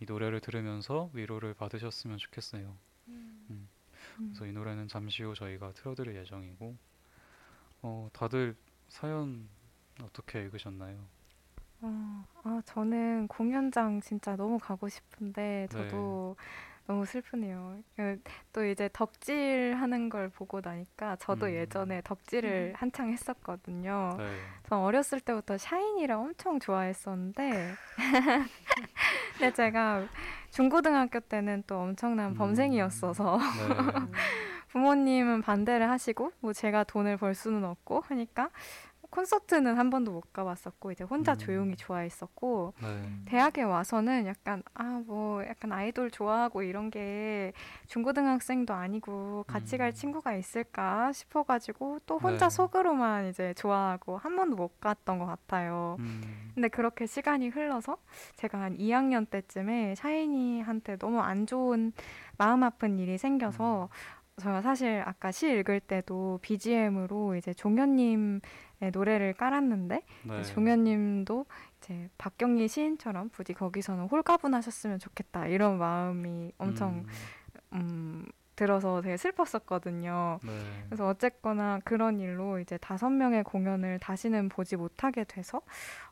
이 노래를 들으면서 위로를 받으셨으면 좋겠어요. 음. 그래서 이 노래는 잠시 후 저희가 틀어드릴 예정이고 어, 다들 사연 어떻게 읽으셨나요? 어, 아, 저는 공연장 진짜 너무 가고 싶은데 네. 저도 너무 슬프네요. 그, 또 이제 덕질 하는 걸 보고 나니까 저도 음. 예전에 덕질을 한창 했었거든요. 네. 전 어렸을 때부터 샤이니를 엄청 좋아했었는데 근데 제가 중고등학교 때는 또 엄청난 음. 범생이었어서 네. 음. 부모님은 반대를 하시고 뭐 제가 돈을 벌 수는 없고 하니까 콘서트는 한 번도 못 가봤었고 이제 혼자 음. 조용히 좋아했었고 네. 대학에 와서는 약간 아 뭐 약간 아이돌 좋아하고 이런 게 중고등학생도 아니고 같이 갈 음. 친구가 있을까 싶어가지고 또 혼자 네. 속으로만 이제 좋아하고 한 번도 못 갔던 것 같아요. 음. 근데 그렇게 시간이 흘러서 제가 한 2학년 때쯤에 샤이니한테 너무 안 좋은 마음 아픈 일이 생겨서 제가 사실 아까 시 읽을 때도 BGM으로 이제 종현님의 노래를 깔았는데 네. 종현님도 이제 박경리 시인처럼 부디 거기서는 홀가분하셨으면 좋겠다 이런 마음이 엄청 음. 음, 들어서 되게 슬펐었거든요. 네. 그래서 어쨌거나 그런 일로 이제 다섯 명의 공연을 다시는 보지 못하게 돼서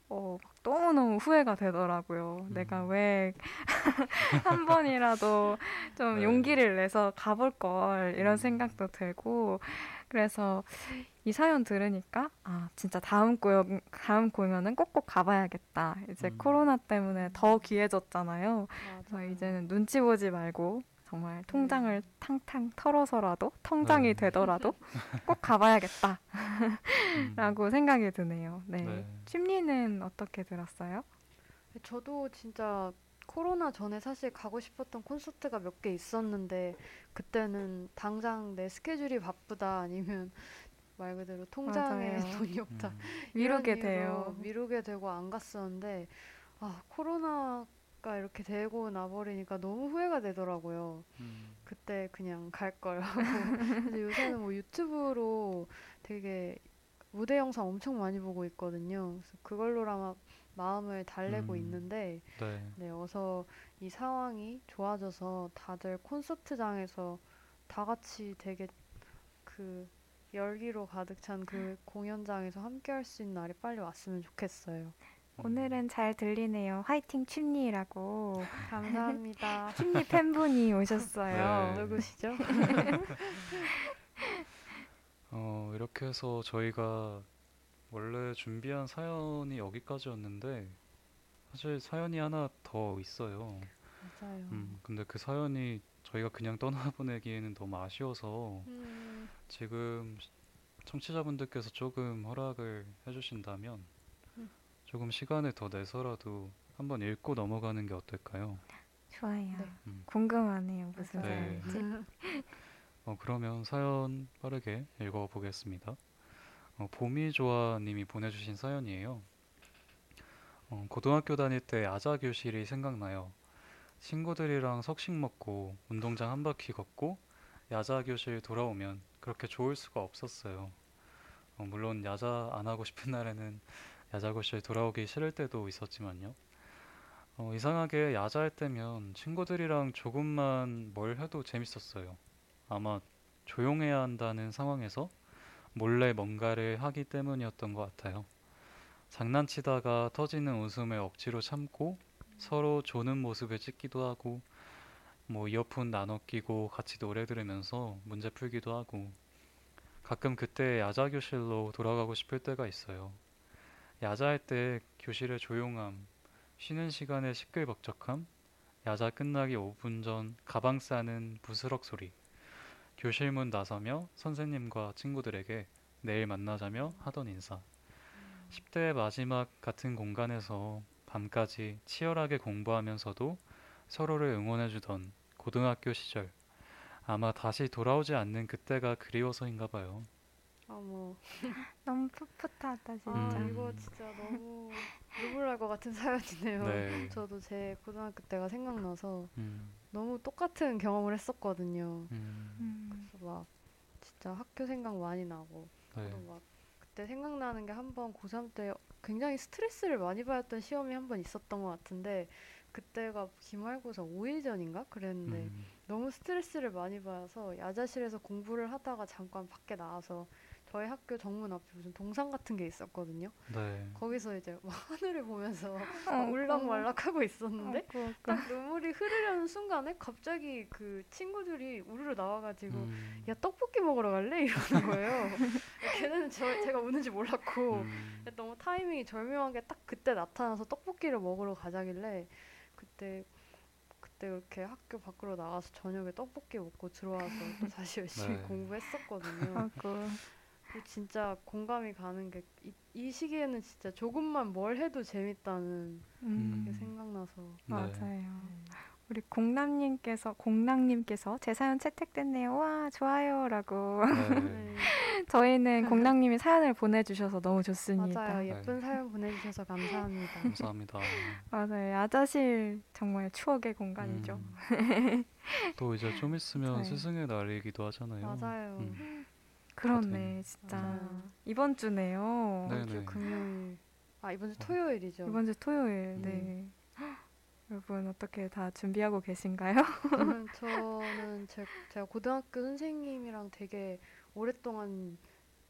어, 막 너무너무 후회가 되더라고요. 음. 내가 왜 한 번이라도 좀 네. 용기를 내서 가볼 걸 이런 음. 생각도 들고 그래서 이 사연 들으니까 아 진짜 다음 공연 다음 공연은 꼭꼭 가봐야겠다. 이제 음. 코로나 때문에 더 귀해졌잖아요. 그래서. 이제는 눈치 보지 말고 정말 통장을 탕탕 털어서라도 통장이 네. 되더라도 꼭 가봐야겠다 라고 음. 생각이 드네요. 네. 네. 춤리는 어떻게 들었어요? 저도 진짜 코로나 전에 사실 가고 싶었던 콘서트가 몇 개 있었는데 그때는 당장 내 스케줄이 바쁘다 아니면 말 그대로 통장에 맞아요. 돈이 없다 음. 미루게 돼요. 미루게 되고 안 갔었는데 아 코로나가 이렇게 되고 나버리니까 너무 후회가 되더라고요. 음. 그때 그냥 갈 걸 하고 요새는 뭐 유튜브로 되게 무대 영상 엄청 많이 보고 있거든요. 그래서 그걸로라마 마음을 달래고 음. 있는데 네. 네, 어서 이 상황이 좋아져서 다들 콘서트장에서 다 같이 되게 그 열기로 가득 찬 그 공연장에서 함께 할 수 있는 날이 빨리 왔으면 좋겠어요. 오늘은 잘 들리네요. 화이팅 춤리라고 감사합니다. 춤리 팬분이 오셨어요. 네. 누구시죠? 어, 이렇게 해서 저희가 원래 준비한 사연이 여기까지였는데 사실 사연이 하나 더 있어요. 맞아요. 음, 근데 그 사연이 저희가 그냥 떠나보내기에는 너무 아쉬워서 음, 지금 시- 청취자분들께서 조금 허락을 해주신다면 음. 조금 시간을 더 내서라도 한번 읽고 넘어가는 게 어떨까요? 좋아요. 네. 음. 궁금하네요. 무슨 맞아요. 사연인지. 어, 그러면 사연 빠르게 읽어보겠습니다. 어, 봄이조아님이 보내주신 사연이에요. 어, 고등학교 다닐 때 야자 교실이 생각나요. 친구들이랑 석식 먹고 운동장 한 바퀴 걷고 야자 교실 돌아오면 그렇게 좋을 수가 없었어요. 어, 물론 야자 안 하고 싶은 날에는 야자 교실 돌아오기 싫을 때도 있었지만요. 어, 이상하게 야자할 때면 친구들이랑 조금만 뭘 해도 재밌었어요. 아마 조용해야 한다는 상황에서 몰래 뭔가를 하기 때문이었던 것 같아요. 장난치다가 터지는 웃음을 억지로 참고 서로 조는 모습을 찍기도 하고 뭐 이어폰 나눠 끼고 같이 노래 들으면서 문제 풀기도 하고 가끔 그때 야자 교실로 돌아가고 싶을 때가 있어요. 야자할 때 교실의 조용함, 쉬는 시간의 시끌벅적함, 야자 끝나기 5분 전 가방 싸는 부스럭 소리, 교실 문 나서며 선생님과 친구들에게 내일 만나자며 하던 인사. 10대의 마지막 같은 공간에서 밤까지 치열하게 공부하면서도 서로를 응원해주던 고등학교 시절. 아마 다시 돌아오지 않는 그때가 그리워서인가 봐요. 어머, 너무 풋풋하다 진짜. 아 음. 이거 진짜 너무 눈물 날것 같은 사연이네요. 네. 저도 제 고등학교 때가 생각나서 음, 너무 똑같은 경험을 했었거든요. 음, 음. 그래서 막 진짜 학교 생각 많이 나고 네. 막 그때 생각나는 게 한 번 고3 때 굉장히 스트레스를 많이 받았던 시험이 한 번 있었던 것 같은데 그때가 기말고사 5일 전인가? 그랬는데 음, 너무 스트레스를 많이 받아서 야자실에서 공부를 하다가 잠깐 밖에 나와서 저희 학교 정문 앞에 무슨 동상 같은 게 있었거든요. 네. 거기서 이제 막 하늘을 보면서 어, 울렁말락하고 있었는데 어, 그, 그. 딱 눈물이 흐르려는 순간에 갑자기 그 친구들이 우르르 나와가지고 음, 야 떡볶이 먹으러 갈래? 이러는 거예요. 걔네는 저, 제가 우는지 몰랐고 음, 너무 타이밍이 절묘하게 딱 그때 나타나서 떡볶이를 먹으러 가자길래 그때 그때 그렇게 학교 밖으로 나가서 저녁에 떡볶이 먹고 들어와서 또 다시 열심히 네. 공부했었거든요. 아이고. 진짜 공감이 가는 게 이 시기에는 진짜 조금만 뭘 해도 재밌다는 음, 게 생각나서 네. 맞아요. 우리 공남님께서 공랑님께서 제 사연 채택됐네요. 와 좋아요라고. 네. 네, 저희는 공랑님이 사연을 보내주셔서 너무 좋습니다. 맞아요. 네. 예쁜 사연 보내주셔서 감사합니다. 감사합니다. 맞아요. 야자실 정말 추억의 공간이죠. 음. 또 이제 좀 있으면. 스승의 날이기도 하잖아요. 맞아요. 음. 그렇네, 진짜 맞아요. 이번 주네요. 네. 이번 주 네네. 금요일 아 이번 주 토요일이죠. 이번 주 토요일. 음. 네. 여러분 어떻게 다 준비하고 계신가요? 저는 저는 제, 제가 고등학교 선생님이랑 되게 오랫동안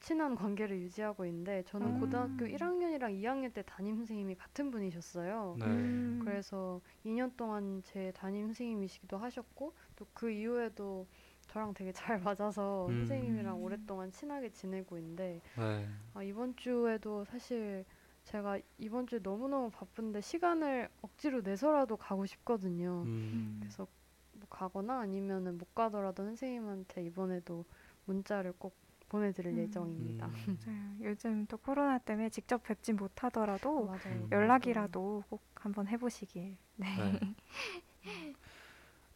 친한 관계를 유지하고 있는데 저는 음. 고등학교 1학년이랑 2학년 때 담임 선생님이 같은 분이셨어요. 네. 음. 그래서 2년 동안 제 담임 선생님이시기도 하셨고 또 그 이후에도 저랑 되게 잘 맞아서 음. 선생님이랑 오랫동안 친하게 지내고 있는데 네. 아, 이번 주에도 사실 제가 이번 주에 너무너무 바쁜데 시간을 억지로 내서라도 가고 싶거든요. 음. 그래서 뭐 가거나 아니면은 못 가더라도 선생님한테 이번에도 문자를 꼭 보내드릴 음. 예정입니다. 음. 맞아요. 요즘 또 코로나 때문에 직접 뵙지 못하더라도 맞아요. 음. 연락이라도 꼭 한번 해보시길. 네. 네.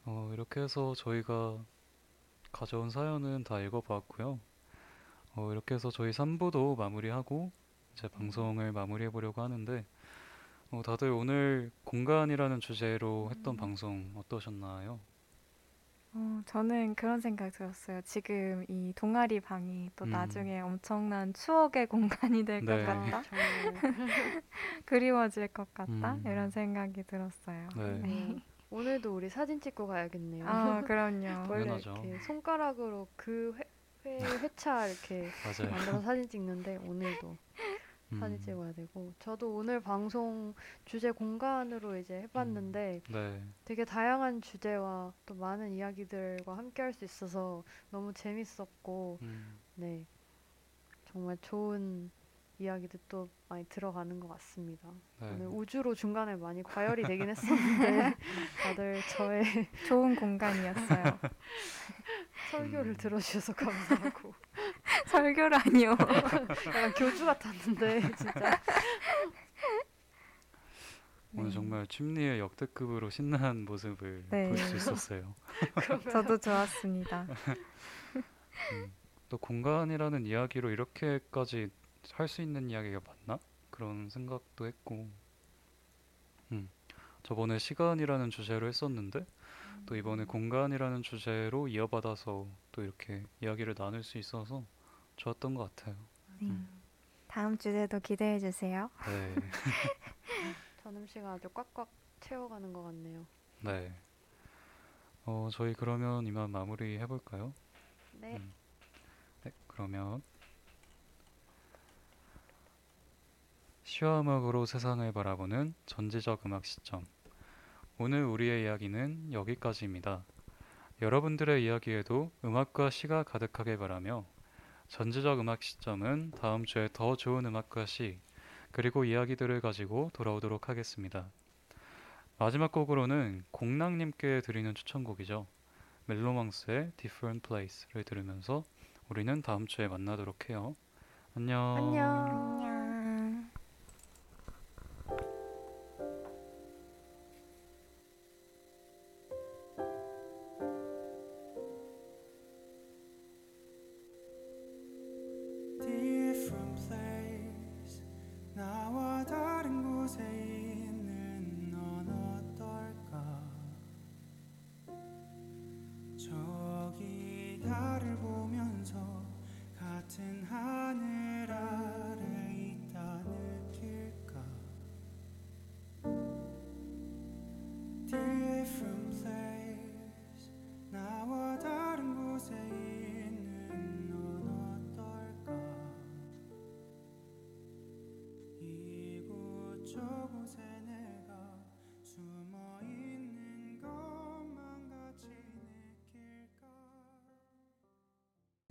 어, 이렇게 해서 저희가 가져온 사연은 다 읽어봤고요. 어, 이렇게 해서 저희 3부도 마무리하고 이제 방송을 마무리해 보려고 하는데 어, 다들 오늘 공간이라는 주제로 했던 음. 방송 어떠셨나요? 어, 저는 그런 생각 들었어요. 지금 이 동아리 방이 또 음. 나중에 엄청난 추억의 공간이 될 것 네. 같다. 아, 정말 그리워질 것 같다. 음. 이런 생각이 들었어요. 네. 네. 오늘도 우리 사진 찍고 가야겠네요. 아, 그럼요. 원래 당연하죠. 이렇게 손가락으로 그 회, 회 회차 이렇게. 만들어 사진 찍는데 오늘도 음, 사진 찍어야 되고 저도 오늘 방송 주제 공간으로 이제 해봤는데 네. 되게 다양한 주제와 또 많은 이야기들과 함께 할 수 있어서 너무 재밌었고 음, 네 정말 좋은 이야기도 또 많이 들어가는 것 같습니다. 네. 오늘 우주로 중간에 많이 과열이 되긴 했었는데 다들 저의 좋은 공간이었어요. 설교를 음. 들어주셔서 감사하고 설교라니요. 약간 교주 같았는데 진짜 오늘 네. 정말 춤리의 역대급으로 신나는 모습을 네. 볼수 있었어요. 저도 좋았습니다. 음, 또 공간이라는 이야기로 이렇게까지 할 수 있는 이야기가 맞나? 그런 생각도 했고, 음, 저번에 시간이라는 주제로 했었는데, 또 이번에 공간이라는 주제로 이어받아서 또 이렇게 이야기를 나눌 수 있어서 좋았던 것 같아요. 네. 다음 주제도 기대해 주세요. 네, 전음 씨가 아주 꽉꽉 채워가는 것 같네요. 네. 어, 저희 그러면 이만 마무리 해볼까요? 네. 음. 네, 그러면 시와 음악으로 세상을 바라보는 전지적 음악 시점. 오늘 우리의 이야기는 여기까지입니다. 여러분들의 이야기에도 음악과 시가 가득하길 바라며 전지적 음악 시점은 다음 주에 더 좋은 음악과 시 그리고 이야기들을 가지고 돌아오도록 하겠습니다. 마지막 곡으로는 공랑님께 드리는 추천곡이죠. 멜로망스의 Different Place를 들으면서 우리는 다음 주에 만나도록 해요. 안녕. 안녕. 안녕.